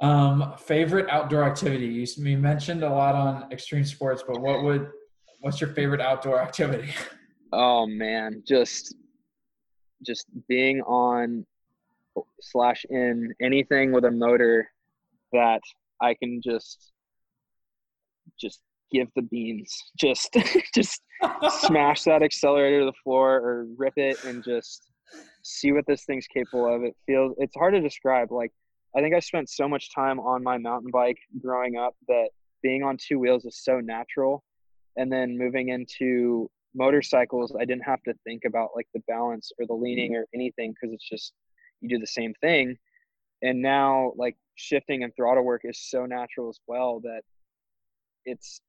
Um, favorite outdoor activity? You, you mentioned a lot on extreme sports, but what would what's your favorite outdoor activity? Oh man, just just being on slash in anything with a motor that I can just just give the beans. Just just smash that accelerator to the floor or rip it and just see what this thing's capable of. It feels it's hard to describe. Like I think I spent so much time on my mountain bike growing up that being on two wheels is so natural. And then moving into motorcycles, I didn't have to think about like the balance or the leaning mm-hmm. or anything because it's just you do the same thing. And now like shifting and throttle work is so natural as well that it's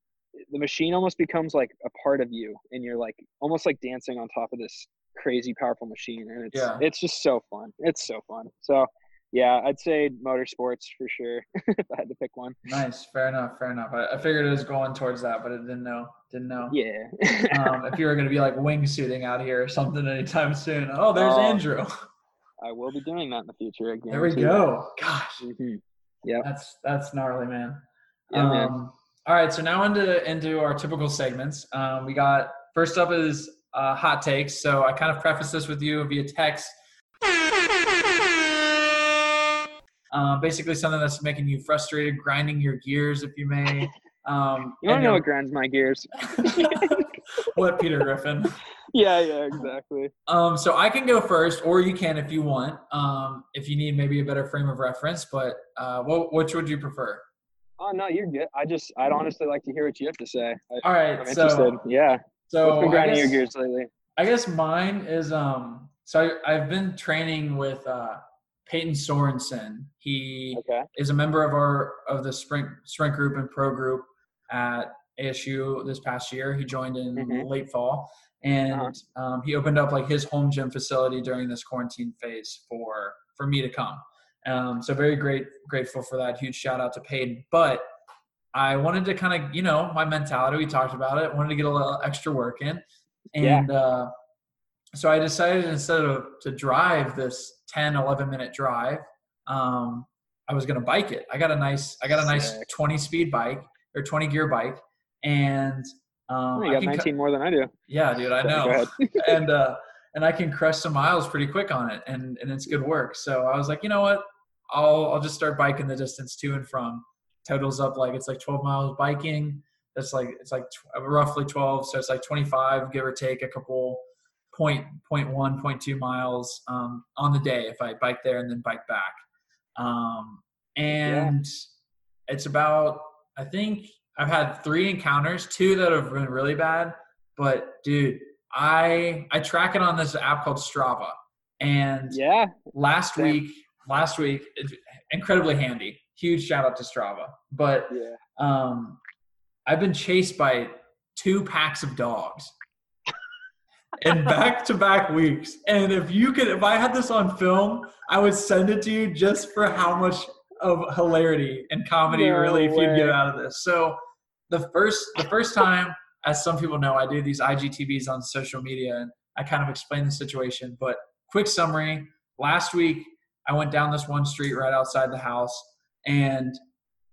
the machine almost becomes like a part of you and you're like almost like dancing on top of this crazy powerful machine and it's Yeah. it's just so fun it's so fun so yeah i'd say motorsports for sure if i had to pick one nice, fair enough, fair enough. I, I figured it was going towards that, but I didn't know. Didn't know. yeah Um, if you were going to be like wingsuiting out here or something anytime soon. Oh, there's Oh, Andrew. i will be doing that in the future again There we go. Gosh, hmm that's that's gnarly, man. Yeah, man. All right, so now into into our typical segments. Um, we got first up is uh, hot takes. So I kind of preface this with you via text. Um, basically, something that's making you frustrated, grinding your gears, if you may. Um, you want to know what grinds my gears what Peter Griffin? yeah yeah exactly Um, so I can go first, or you can if you want. Um, if you need maybe a better frame of reference, but uh, what which would you prefer? Oh no you're good i just i'd honestly like to hear what you have to say I, All right, i'm so interested yeah so what's been I grinding your guess- gears lately I guess mine is um so I, I've been training with uh Peyton Sorensen. He okay is a member of our of the sprint sprint group and pro group at ASU this past year. He joined in Mhm. late fall and Uh-huh. um, he opened up like his home gym facility during this quarantine phase for for me to come. Um, so very great grateful for that. Huge shout out to Peyton. But I wanted to kind of, you know, my mentality, we talked about it, wanted to get a little extra work in. Yeah. And uh, so I decided instead of to drive this 10, 11 minute drive, um, I was going to bike it. I got a nice, I got a nice Sick. 20 speed bike or 20 gear bike. And um, oh, you I got can cu- 19 more than i do yeah, dude, I know. and uh, and I can crush some miles pretty quick on it, and and it's good work. So I was like, you know what? I'll I'll just start biking the distance to and from. Totals up like it's like 12 miles biking, That's like it's like tw- roughly 12, so it's like 25, give or take a couple point point one, point two miles um, on the day if I bike there and then bike back. Um, and it's about I think I've had three encounters, two that have been really bad, but dude, I I track it on this app called Strava, and Yeah. last Same. week last week incredibly handy. Huge shout out to Strava, but Yeah. um, I've been chased by two packs of dogs in back to back weeks. And if you could, if I had this on film, I would send it to you just for how much of hilarity and comedy No relief you'd get out of this. So the first, the first time, as some people know, I do these IGTVs on social media and I kind of explain the situation. But quick summary: last week I went down this one street right outside the house and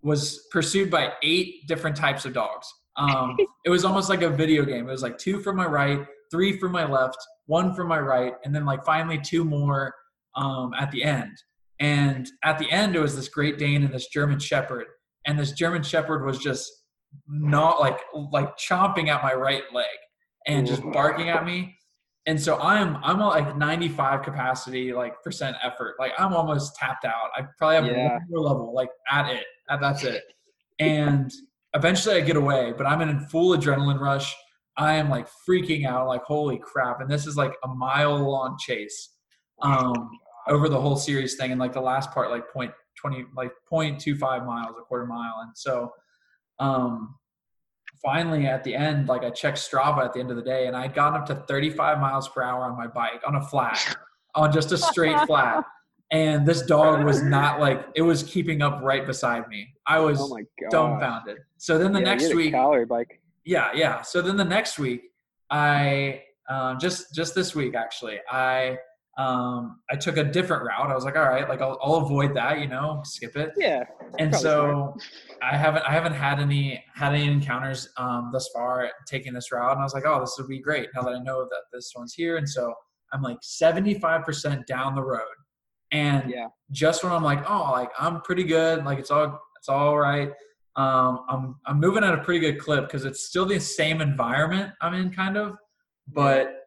was pursued by eight different types of dogs. Um, it was almost like a video game. It was like two from my right, three from my left, one from my right, and then like finally two more um, at the end. And at the end, it was this Great Dane and this German Shepherd, and this German Shepherd was just not like like chomping at my right leg and just barking at me. And so I'm I'm like 95 capacity, like percent effort. Like I'm almost tapped out. I probably have Yeah. one more level, like at it. At, that's it. And eventually I get away, but I'm in a full adrenaline rush. I am like freaking out, like holy crap! And this is like a mile long chase um, over the whole series thing, and like the last part, like point twenty, like point two five miles, a quarter mile. And so, um, finally at the end, like I checked Strava at the end of the day, and I had gotten up to thirty five miles per hour on my bike on a flat, on just a straight flat. And this dog was not like it was keeping up right beside me. I was Oh dumbfounded. So then the Yeah, next you had a week, bike. yeah, yeah. So then the next week, I um, just just this week actually, I um, I took a different route. I was like, all right, like I'll, I'll avoid that, you know, skip it. Yeah. And so I haven't I haven't had any had any encounters um, thus far taking this route, and I was like, oh, this would be great now that I know that this one's here. And so I'm like 75 percent down the road, and Yeah. just when I'm like, oh, like I'm pretty good, like it's all it's all right. Um, I'm I'm moving at a pretty good clip because it's still the same environment I'm in, kind of, but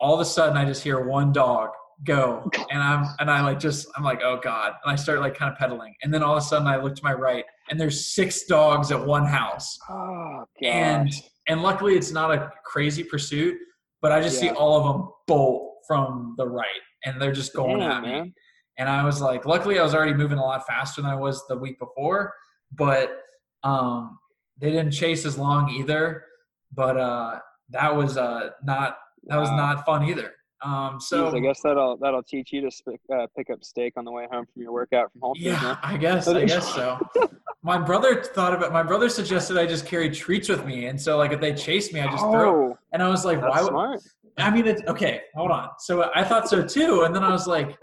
all of a sudden I just hear one dog go, and I'm and I like just I'm like, oh god, and I start like kind of pedaling, and then all of a sudden I look to my right, and there's six dogs at one house, Oh and and luckily it's not a crazy pursuit, but I just see all of them bolt from the right, and they're just going Damn, at me. man. And I was like, luckily I was already moving a lot faster than I was the week before, but um, they didn't chase as long either. But uh, that was uh, not that was Wow. not fun either. Um, so Jeez, I guess that'll that'll teach you to sp- uh, pick up steak on the way home from your workout from home. Yeah? I guess I guess so. My brother thought about. My brother suggested I just carry treats with me, and so like if they chase me, I just throw. Oh, And I was like, why? Would, smart. I mean, it's okay. Hold on. So I thought so too, and then I was like,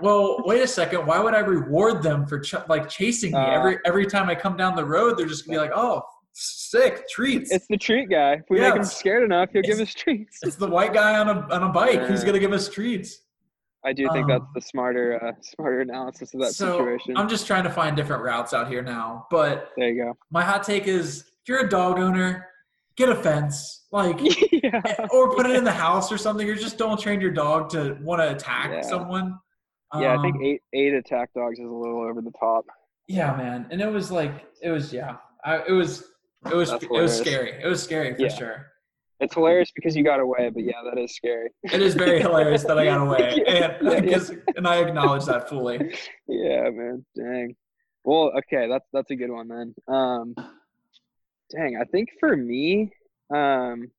well, wait a second. Why would I reward them for ch- like chasing me Uh, every every time I come down the road? They're just gonna be like, oh, sick treats. It's the treat guy. If we Yeah, make him scared enough, he'll give us treats. It's the white guy on a on a bike who's Yeah. gonna give us treats. I do think that's um, the smarter uh, smarter analysis of that so situation. I'm just trying to find different routes out here now. But there you go. my hot take is, if you're a dog owner, get a fence, like, yeah. or put it in the house or something. Or just don't train your dog to want to attack Yeah. someone. Yeah, I think Um, eight eight attack dogs is a little over the top. Yeah, man, and it was like it was yeah, I, it was it was it was scary. It was scary for Yeah. sure. It's hilarious because you got away, but yeah, that is scary. It is very hilarious that I got away, Yeah, and yeah, I guess, and I acknowledge that fully. Yeah, man. Dang. Well, okay, that's that's a good one then. Um, dang, I think for me, um,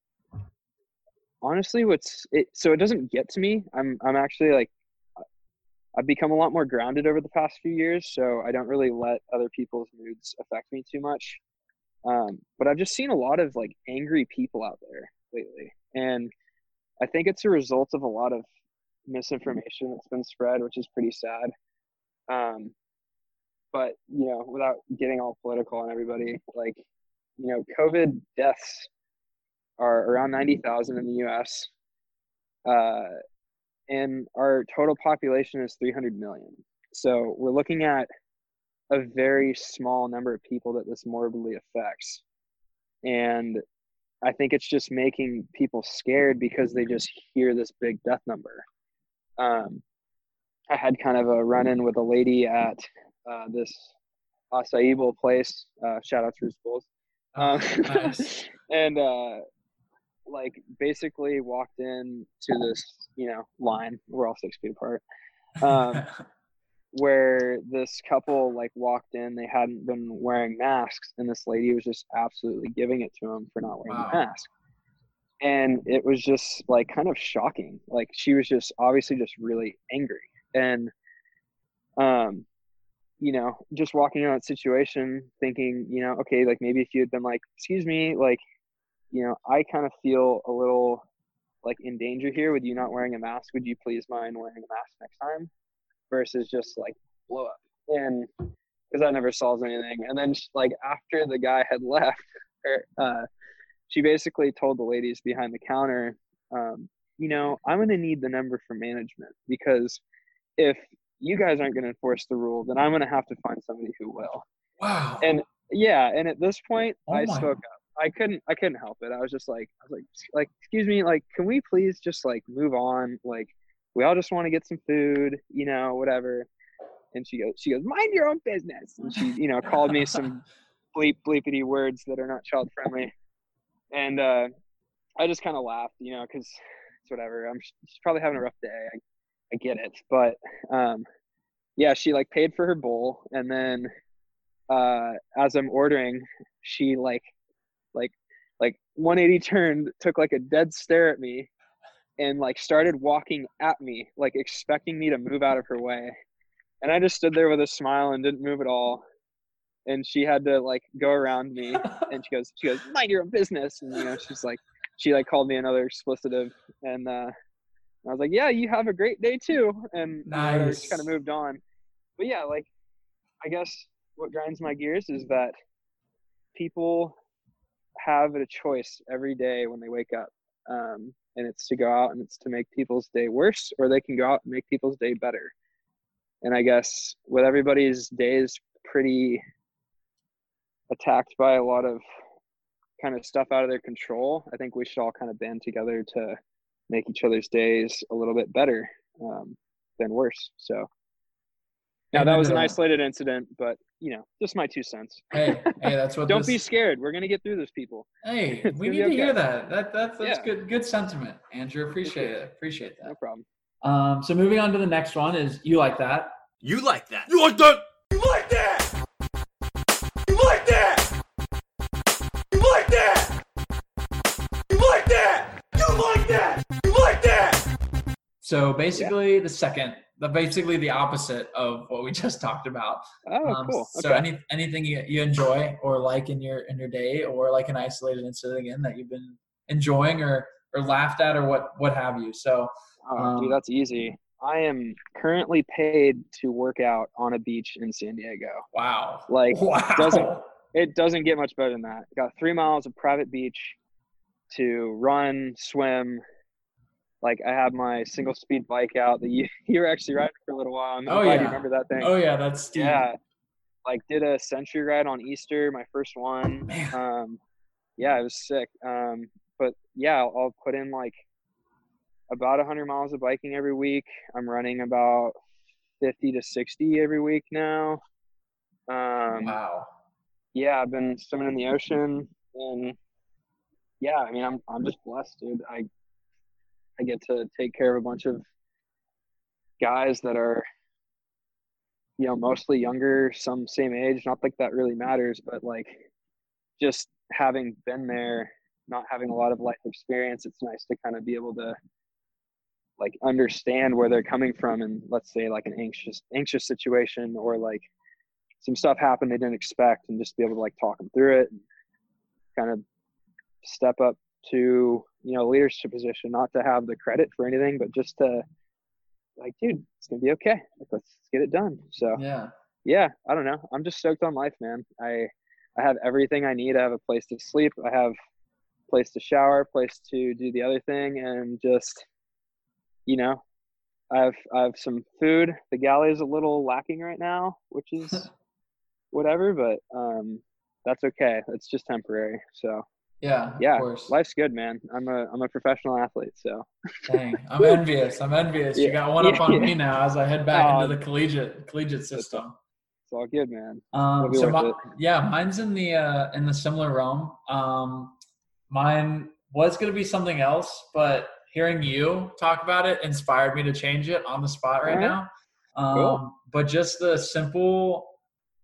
honestly, what's it? So it doesn't get to me. I'm I'm actually like, I've become a lot more grounded over the past few years, so I don't really let other people's moods affect me too much. Um, but I've just seen a lot of like angry people out there lately, and I think it's a result of a lot of misinformation that's been spread, which is pretty sad. Um, but you know, without getting all political on everybody, like you know, COVID deaths are around ninety thousand in the U.S. Uh, and our total population is three hundred million. So we're looking at a very small number of people that this morbidly affects. and I think it's just making people scared because they just hear this big death number. Um, I had kind of a run in with a lady at uh, this acai bowl place. Uh, shout out to Roots Bowls. Um, nice. and uh, like basically walked in to this, you know, line. We're all six feet apart. Um, where this couple like walked in, they hadn't been wearing masks, and this lady was just absolutely giving it to them for not wearing Wow. a mask. And it was just like kind of shocking. Like she was just obviously just really angry. And um, you know, just walking in that situation thinking, you know, okay, like maybe if you had been like, excuse me, like, you know, I kind of feel a little like in danger here with you not wearing a mask. Would you please mind wearing a mask next time? Versus just like blow up. And because that never solves anything. And then like after the guy had left, her, uh, she basically told the ladies behind the counter, um, you know, I'm going to need the number for management because if you guys aren't going to enforce the rule, then I'm going to have to find somebody who will. wow. And yeah, and at this point, Oh I spoke up. I couldn't. I couldn't help it. I was just like, I was like, like, excuse me, like, can we please just like move on? Like, we all just want to get some food, you know, whatever. And she goes, she goes, mind your own business. And she, you know, called me some bleep bleepity words that are not child friendly. And uh, I just kind of laughed, you know, because it's whatever. I'm she's probably having a rough day. I, I get it, but um, yeah, she like paid for her bowl, and then uh, as I'm ordering, she like, like, like 180 turned, took like a dead stare at me, and like started walking at me, like expecting me to move out of her way. And I just stood there with a smile and didn't move at all. And she had to like go around me, and she goes, she goes, mind your own business. And you know, she's like, she like called me another explicitive, and uh, I was like, yeah, you have a great day too. And you know, just kind of moved on. But yeah, like, I guess what grinds my gears is that people have a choice every day when they wake up. Um, and it's to go out and it's to make people's day worse, or they can go out and make people's day better. And I guess with everybody's days pretty attacked by a lot of kind of stuff out of their control, I think we should all kind of band together to make each other's days a little bit better um, than worse. So now that was an isolated incident, but you know, just my two cents. hey, hey, that's what. Don't this, be scared. We're gonna get through this, people. Hey, we gonna need be to hear okay. that. That that's that's Yeah. good. Good sentiment, Andrew. Appreciate it. Appreciate that. No problem. Um, so moving on to the next one is you like that. You like that. You like that. You like that. You like that. You like that. You like that. You like that. You like that. So basically, the second, the basically the opposite of what we just talked about. Oh, Um, cool. So Okay. any anything you, you enjoy or like in your in your day, or like an isolated incident again that you've been enjoying or or laughed at or what what have you. So Oh, um, dude, that's easy. I am currently paid to work out on a beach in San Diego. wow, Like, wow, doesn't- it doesn't get much better than that. Got three miles of private beach to run, swim. Like I have my single speed bike out that you you were actually riding for a little while. I'm Oh, yeah. you remember that thing. oh yeah, that's Steve. Yeah. Like did a century ride on Easter, my first one. Man. Um yeah, it was sick. Um but yeah, I'll, I'll put in like about 100 miles of biking every week. I'm running about 50 to 60 every week now. Um Wow. yeah, I've been swimming in the ocean and yeah, I mean I'm I'm just blessed, dude. I I get to take care of a bunch of guys that are you know, mostly younger, some same age. Not like that really matters, but like just having been there, not having a lot of life experience, it's nice to kind of be able to like understand where they're coming from and let's say like an anxious anxious situation or like some stuff happened they didn't expect and just be able to like talk them through it and kind of step up to you know leadership position not to have the credit for anything but just to like dude it's gonna be okay. Like, let's get it done. So Yeah. yeah i don't know. I'm just stoked on life man. I i have everything i need. I have a place to sleep. I have a place to shower place to do the other thing and just you know i have i have some food. The galley is a little lacking right now which is whatever but um that's okay. It's just temporary. So Yeah. yeah, Of course. life's good, man. I'm a I'm a professional athlete. So Dang, I'm envious. I'm envious. You got one up on yeah. me now as I head back into the collegiate collegiate system. it's all good, man. Um, so my, yeah, mine's in the uh, in the similar realm. Um, mine was going to be something else, but hearing you talk about it inspired me to change it on the spot right now. Um, Cool. But just the simple,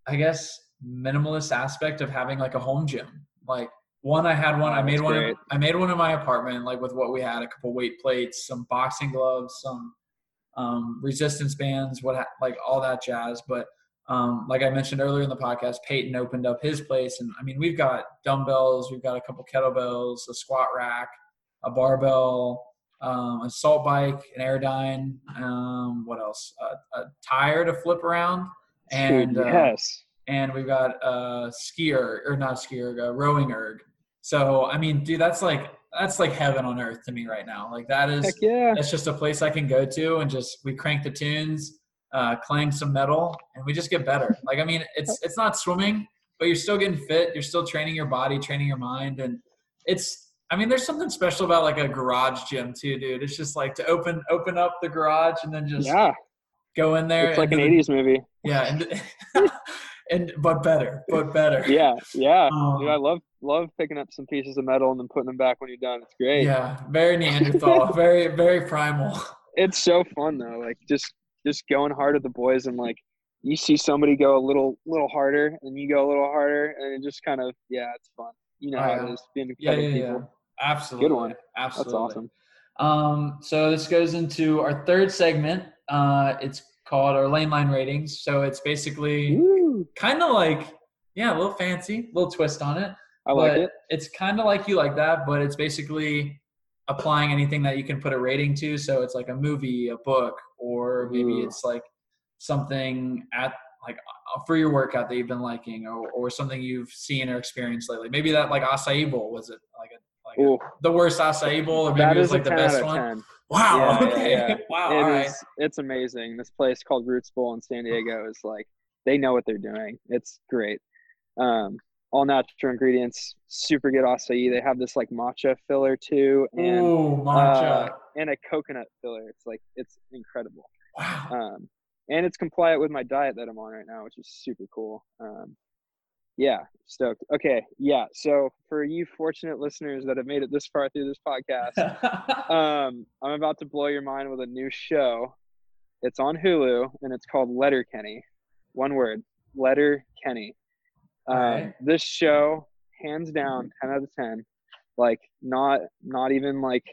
I guess, minimalist aspect of having like a home gym. Like one, I had one. Oh, I made one. In. I made one in my apartment, like with what we had: a couple weight plates, some boxing gloves, some um, resistance bands, what ha- like all that jazz. But um, like I mentioned earlier in the podcast, Peyton opened up his place, and I mean we've got dumbbells, we've got a couple kettlebells, a squat rack, a barbell, um, assault bike, an Airdyne, um, what else? A, a tire to flip around, and uh, yes, and we've got a skier or not a skier, a rowing erg. So I mean, dude, that's like that's like heaven on earth to me right now. Like that is heck yeah. it's just a place I can go to and just we crank the tunes, uh, clang some metal, and we just get better. Like I mean, it's it's not swimming, but you're still getting fit. You're still training your body, training your mind, and it's. I mean, there's something special about like a garage gym too, dude. It's just like to open open up the garage and then just Yeah, go in there. it's like an the- '80s movie. Yeah, and and but better, but better. Yeah, yeah. Um, Dude, I love love picking up some pieces of metal and then putting them back when you're done. It's great. Yeah, very Neanderthal, very very primal. It's so fun though. Like just just going hard with the boys and like you see somebody go a little little harder and you go a little harder and it just kind of yeah, it's fun. You know Oh, how it is being Yeah, yeah, competitive yeah. people. Absolutely. Good one. Absolutely. That's awesome. Um, so this goes into our third segment. Uh, it's called our lane line ratings. So it's basically Woo, kind of like, yeah, a little fancy, a little twist on it. I like it. It's kind of like you like that, but it's basically applying anything that you can put a rating to. So it's like a movie, a book, or maybe Ooh. it's like something at like uh, for your workout that you've been liking, or, or something you've seen or experienced lately. Maybe that like acai bowl was it like a like a, Ooh, the worst acai bowl, or maybe that it was like the best one. Wow. Yeah, okay. yeah, yeah. Wow. It is. right. It's amazing. This place called Roots Bowl in San Diego is like they know what they're doing. It's great. Um, all natural ingredients, super good acai. They have this like matcha filler too, and Ooh, matcha. uh, and a coconut filler. It's like it's incredible. wow. Um, and it's compliant with my diet that I'm on right now, which is super cool. Um, yeah, stoked. Okay, yeah. So for you fortunate listeners that have made it this far through this podcast, um, I'm about to blow your mind with a new show. It's on Hulu and it's called Letterkenny. One word, Letter Kenny. Um, Alright. This show, hands down, 10 out of 10. Like not not even like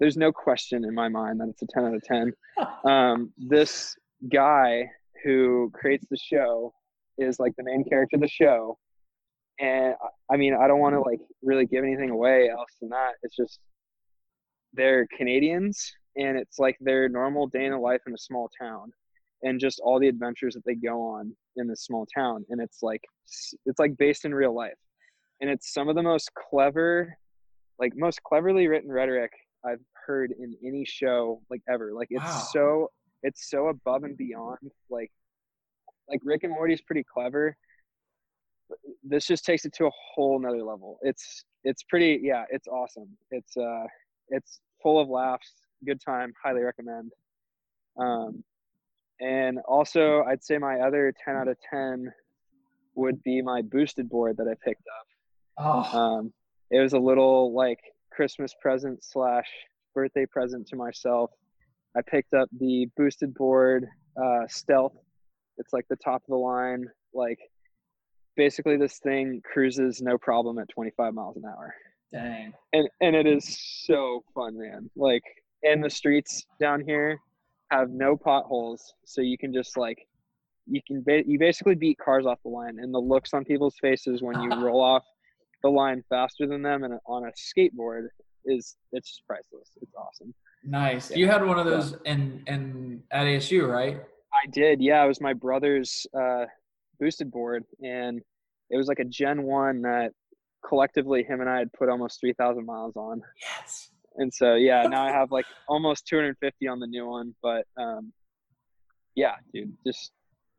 there's no question in my mind that it's a 10 out of 10. Um, this guy who creates the show is like the main character of the show. And I- I mean, I don't want to like really give anything away else than that. It's just they're Canadians and it's like their normal day in the life in a small town and just all the adventures that they go on in this small town and it's like it's like based in real life. And it's some of the most clever like most cleverly written rhetoric I've heard in any show like ever. Like it's Wow. so it's so above and beyond like like Rick and Morty's pretty clever this just takes it to a whole nother level. It's it's pretty yeah it's awesome. It's uh it's full of laughs good time highly recommend. Um and also i'd say my other 10 out of 10 would be my boosted board that i picked up. Oh, um it was a little like christmas present slash birthday present to myself. I picked up the boosted board uh stealth. It's like the top of the line like basically this thing cruises no problem at 25 miles an hour. Dang. and and it is so fun man. Like in the streets down here have no potholes so you can just like you can ba- you basically beat cars off the line and the looks on people's faces when you roll off the line faster than them and on a skateboard is it's just priceless it's awesome Nice. Yeah. You had one of those in in at ASU, right? i did yeah it was my brother's uh boosted board and it was like a gen 1 that collectively him and i had put almost 3000 miles on Yes. And so yeah now i have like almost 250 on the new one but um yeah dude just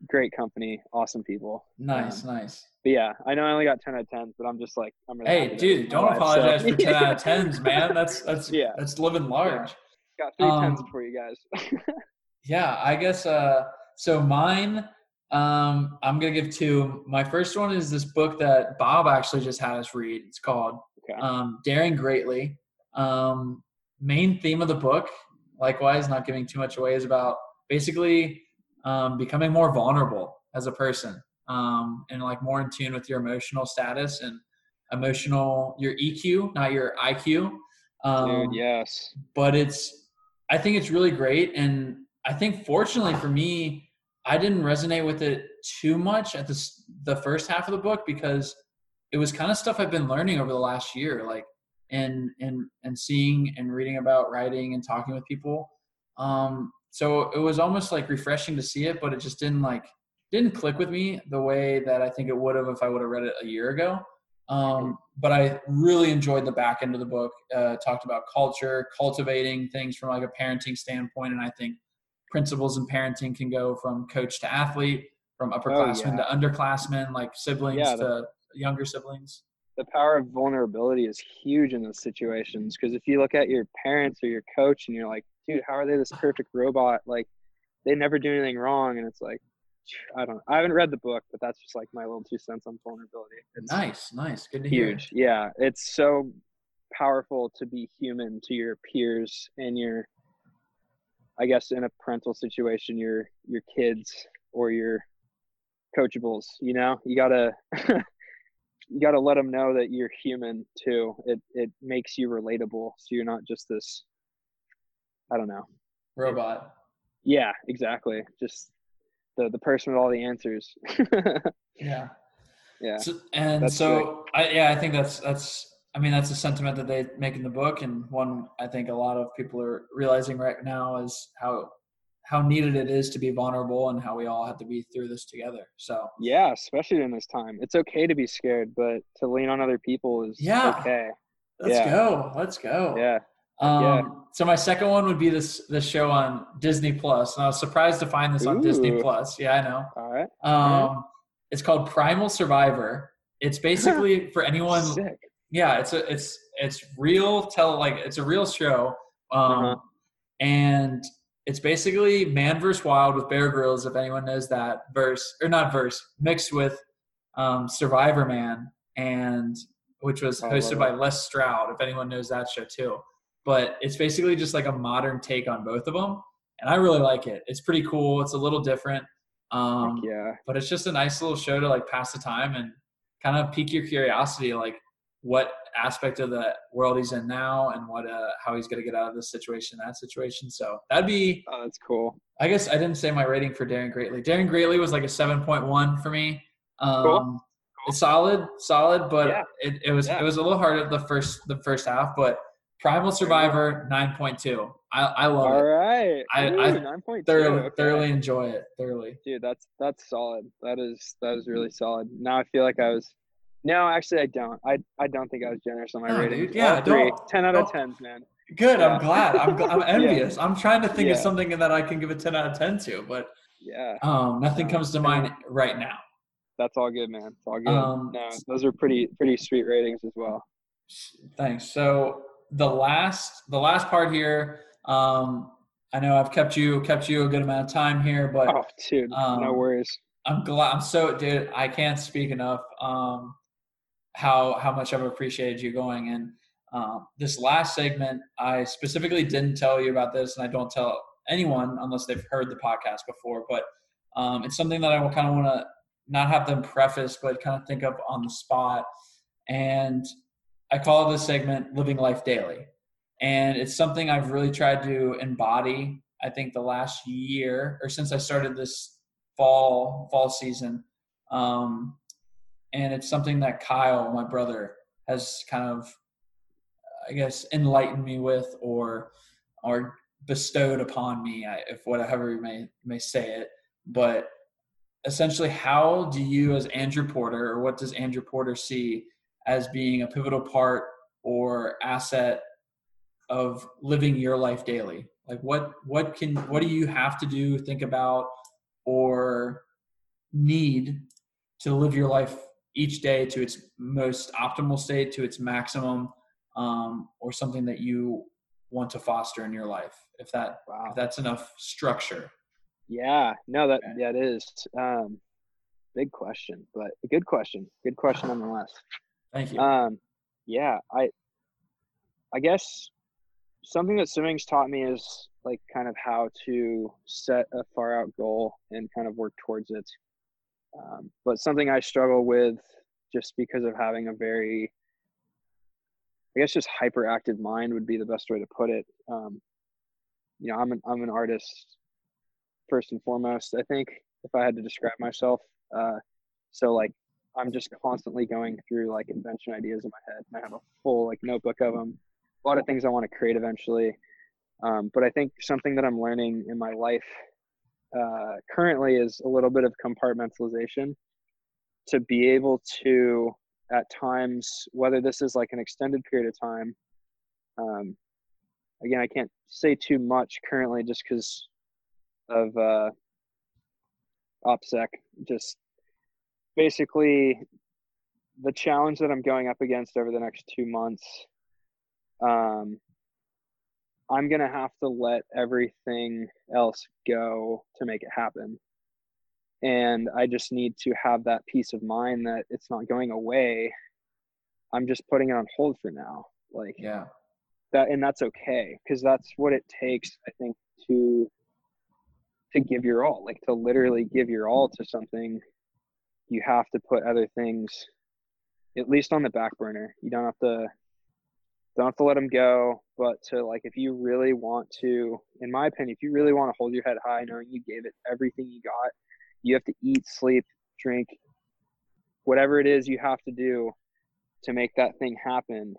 great company, awesome people. Nice, Um, nice. But yeah, I know I only got ten out of tens, but I'm just like I'm really Hey, dude, don't life, so- apologize for ten out of tens, man. That's that's Yeah. that's living large. got three tens Um, for you guys. Yeah, I guess. Uh, so mine, um, I'm gonna give two. My first one is this book that Bob actually just had us read. It's called Okay. um, "Daring Greatly." Um, main theme of the book, likewise, not giving too much away, is about basically um, becoming more vulnerable as a person um, and like more in tune with your emotional status and emotional your EQ, not your IQ. Um, Dude, yes. but it's i think it's really great and i think fortunately for me i didn't resonate with it too much at this the first half of the book because it was kind of stuff i've been learning over the last year like and and and seeing and reading about writing and talking with people um so it was almost like refreshing to see it but it just didn't like didn't click with me the way that i think it would have if i would have read it a year ago um, but I really enjoyed the back end of the book. Uh, talked about culture, cultivating things from like a parenting standpoint, and I think principles in parenting can go from coach to athlete, from upperclassmen yeah. to underclassmen, like siblings Yeah, to younger siblings. The power of vulnerability is huge in those situations. Because if you look at your parents or your coach and you're like dude how are they this perfect robot? Like they never do anything wrong and it's like i don't i haven't read the book but that's just like my little two cents on vulnerability. It's Nice, nice, good to hear. huge. Yeah it's so powerful to be human to your peers and your i guess in a parental situation your your kids or your coachables you know? You gotta you gotta let them know that you're human too it it makes you relatable so you're not just this i don't know Robot. yeah exactly just the the person with all the answers Yeah. yeah So, and That's so, I, yeah, I think that's that's. I mean, that's a sentiment that they make in the book, and one I think a lot of people are realizing right now is how how needed it is to be vulnerable, and how we all have to be through this together. So, yeah especially in this time it's okay to be scared but to lean on other people is Yeah. okay let's Yeah. go, let's go. yeah Um, yeah. So my second one would be this this show on Disney Plus, and I was surprised to find this on Disney Plus. Yeah, I know. all right Um, it's called Primal Survivor. It's basically for anyone sick yeah it's a it's it's real tell like it's a real show um Uh-huh. and it's basically man vs wild with bear grylls if anyone knows that verse or not verse mixed with um survivor man and which was hosted by les stroud if anyone knows that show too. But it's basically just like a modern take on both of them and i really like it. It's pretty cool. It's a little different um yeah. but it's just a nice little show to like pass the time and kind of pique your curiosity like what aspect of the world he's in now and what uh how he's going to get out of this situation that situation. So that'd be oh that's cool. I guess i didn't say my rating for daring greatly. Daring greatly was like a 7.1 for me. Um Cool. it's solid solid but Yeah. it, it was Yeah. it was a little hard at the first the first half but primal survivor 9.2 i i love all it. All right I- Ooh, I 9.2 thoroughly okay. thoroughly enjoy it thoroughly. Dude that's that's solid. That is that is really solid. Now i feel like i was no actually i don't i i don't think i was generous on my No, rating dude, yeah, three. don't- 10 out of 10s man Good. I'm glad. I'm, gl- I'm envious. I'm trying to think of something that I can give a 10 out of 10 to, but yeah um, nothing Um, comes to mind right now. that's all good man it's all good Um, no those are pretty pretty sweet ratings as well Thanks. So the last the last part here, um, I know I've kept you kept you a good amount of time here, but oh dude no um, worries I'm glad. I'm so dude. I can't speak enough. Um, how how much I've appreciated you going and um, this last segment. I specifically didn't tell you about this, and I don't tell anyone unless they've heard the podcast before. But um, it's something that I will kind of want to not have them preface, but kind of think of on the spot. And I call this segment "Living Life Daily," and it's something I've really tried to embody. I think the last year, or since I started this fall fall season um, and it's something that kyle my brother has kind of i guess enlightened me with or or bestowed upon me if whatever you may may say it. But essentially how do you as andrew porter or what does andrew porter see as being a pivotal part or asset of living your life daily? Like what what can what do you have to do think about or need to live your life each day to its most optimal state, to its maximum, um, or something that you want to foster in your life. If that wow. if that's enough structure. Yeah, no, that okay. yeah, it is. Um, big question, but a good question. Good question nonetheless. Thank you. Um, yeah, I, I guess something that swimming's taught me is like kind of how to set a far out goal and kind of work towards it. Um, but something I struggle with just because of having a very, I guess, just hyperactive mind would be the best way to put it. Um, you know, I'm an I'm an artist first and foremost. I think if I had to describe myself, uh, so like I'm just constantly going through like invention ideas in my head. And I have a full like notebook of them. A lot of things I want to create eventually. Um, but I think something that I'm learning in my life uh, currently is a little bit of compartmentalization to be able to at times whether this is like an extended period of time um, again i can't say too much currently just because of uh, opsec. Just basically the challenge that i'm going up against over the next two months um, I'm going to have to let everything else go to make it happen. And I just need to have that peace of mind that it's not going away. I'm just putting it on hold for now. Like, yeah. That, and that's okay because that's what it takes, I think, to to give your all like to literally give your all to something you have to put other things at least on the back burner you don't have to don't have to let them go but to like if you really want to in my opinion if you really want to hold your head high knowing you gave it everything you got you have to eat sleep drink whatever it is you have to do to make that thing happen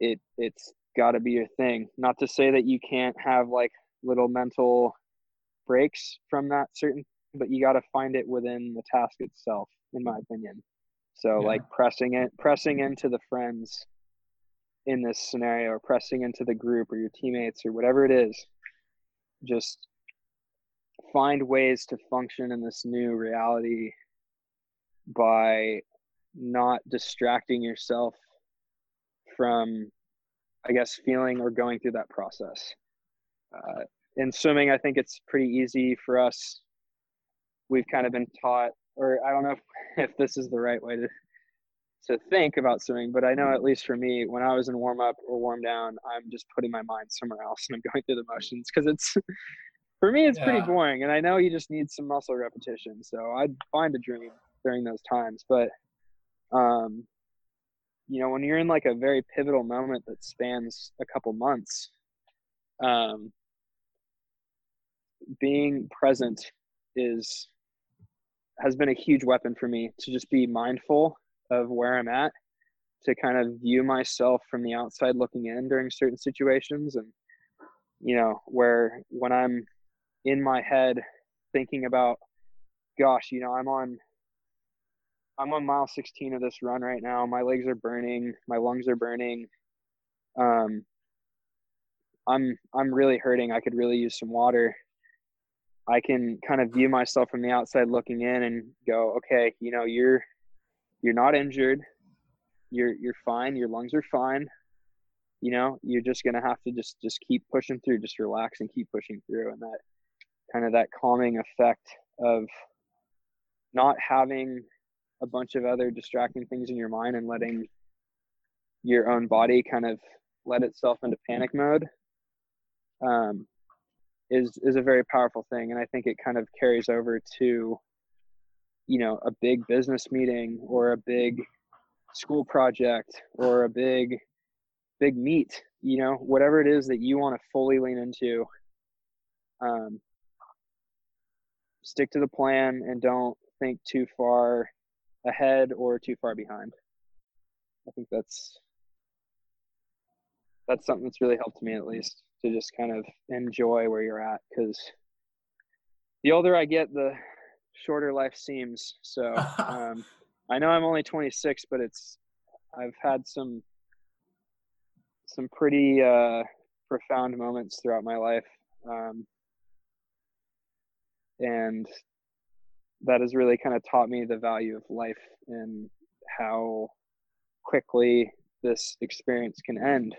it it's got to be your thing not to say that you can't have like little mental breaks from that certain but you got to find it within the task itself in my opinion so yeah. like pressing it pressing into the friends in this scenario or pressing into the group or your teammates or whatever it is just find ways to function in this new reality by not distracting yourself from i guess feeling or going through that process. Uh, in swimming i think it's pretty easy for us. We've kind of been taught or i don't know if, if this is the right way to to think about swimming, but I know at least for me, when I was in warm up or warm down, I'm just putting my mind somewhere else and I'm going through the motions because it's for me it's yeah. pretty boring, and I know you just need some muscle repetition. So I'd find a dream during those times, but um, you know, when you're in like a very pivotal moment that spans a couple months, um, being present is has been a huge weapon for me to just be mindful of where I'm at to kind of view myself from the outside looking in during certain situations and you know where when I'm in my head thinking about gosh you know I'm on I'm on mile 16 of this run right now. My legs are burning. My lungs are burning. Um I'm I'm really hurting. I could really use some water. I can kind of view myself from the outside looking in and go okay you know you're you're not injured. You're you're fine. Your lungs are fine. You know you're just gonna have to just just keep pushing through just relax and keep pushing through. And that kind of that calming effect of not having a bunch of other distracting things in your mind and letting your own body kind of let itself into panic mode um, is is a very powerful thing. And i think it kind of carries over to you know a big business meeting or a big school project or a big big meet you know whatever it is that you want to fully lean into um, stick to the plan and don't think too far ahead or too far behind. I think that's that's something that's really helped me at least to just kind of enjoy where you're at because the older i get the shorter life seems. So um, I know I'm only 26, but it's I've had some some pretty uh, profound moments throughout my life, um, and that has really kind of taught me the value of life and how quickly this experience can end.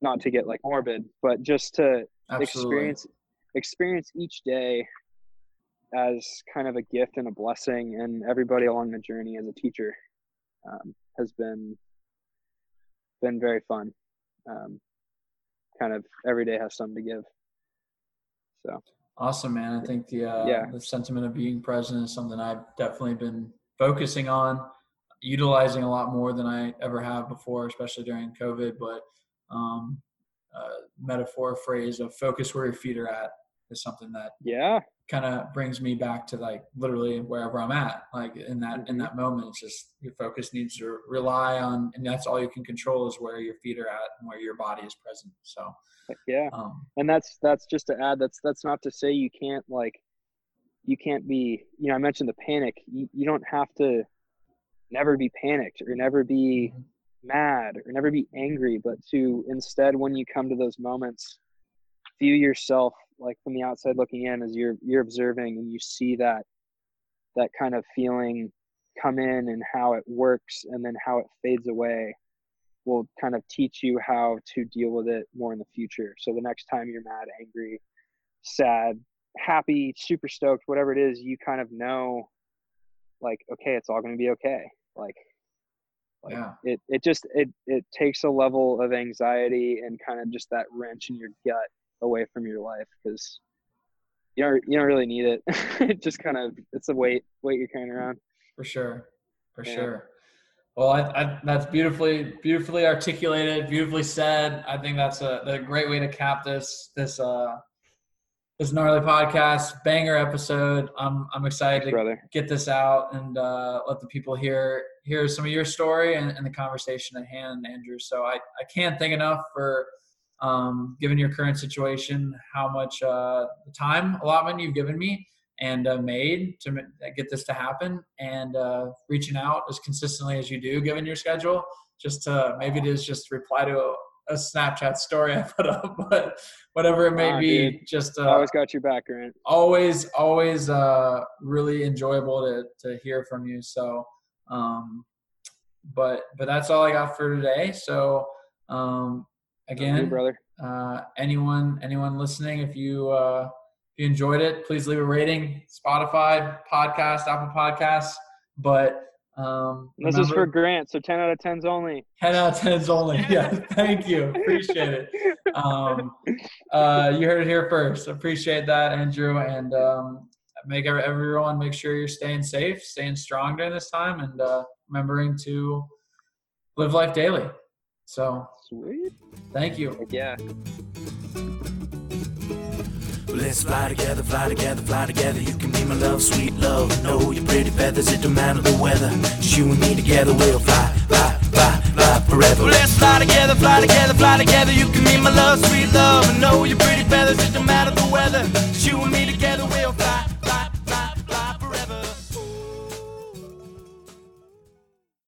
Not to get like morbid, but just to Absolutely. experience experience each day as kind of a gift and a blessing and everybody along the journey as a teacher um, has been been very fun um, kind of every day has something to give so Awesome, man. I think the uh, Yeah. the sentiment of being present is something I've definitely been focusing on, utilizing a lot more than I ever have before, especially during COVID. But um, uh, metaphor phrase of focus where your feet are at is something that yeah kind of brings me back to like literally wherever I'm at. Like in that in Mhm. that moment, it's just your focus needs to rely on, and that's all you can control is where your feet are at and where your body is present. So, yeah um, and that's that's just to add that's that's not to say you can't like you can't be you know i mentioned the panic you, you don't have to never be panicked or never be Mhm. mad or never be angry but to instead when you come to those moments view yourself like from the outside looking in as you're you're observing and you see that that kind of feeling come in and how it works and then how it fades away will kind of teach you how to deal with it more in the future. So the next time you're mad, angry, sad, happy, super stoked, whatever it is, you kind of know like, okay, it's all going to be okay. Like, like yeah, it, it just, it, it takes a level of anxiety and kind of just that wrench in your gut away from your life. Cause you don't, you don't really need it. it just kind of, it's a weight, weight you're carrying around. for sure, for Yeah. sure. Well, I, I, that's beautifully, beautifully articulated, beautifully said. I think that's a, a great way to cap this, this, uh, this gnarly podcast, banger episode. I'm, I'm excited to Brother. get this out and uh, let the people hear hear some of your story and, and the conversation at hand, Andrew. So I, I can't thank enough for um, given your current situation, how much uh, time allotment you've given me and uh, made to get this to happen, and uh, reaching out as consistently as you do, given your schedule. Just to maybe it is just reply to a, a Snapchat story I put up, but whatever it may Ah, be, dude. just uh, I always got your back, Grant. always always uh really enjoyable to to hear from you so um but but that's all i got for today so um You, again brother. uh anyone anyone listening if you uh if you enjoyed it please leave a rating spotify podcast apple podcasts but um This is for remember, Grant, so 10 out of 10s only. 10 out of 10s only yeah thank you appreciate it um, uh, you heard it here first. Appreciate that, Andrew, and um, make everyone make sure you're staying safe, staying strong during this time, and uh, remembering to live life daily. So, Sweet. Thank you. Heck yeah. Let's fly together, fly together, fly together. You can be my love, sweet love. Know your pretty feathers, it don't matter the weather. Just you and me together, we'll fly, fly, fly, fly forever. Let's fly together, fly together, fly together. You can be my love, sweet love. Know your pretty feathers, it don't matter the weather. Just you and me together.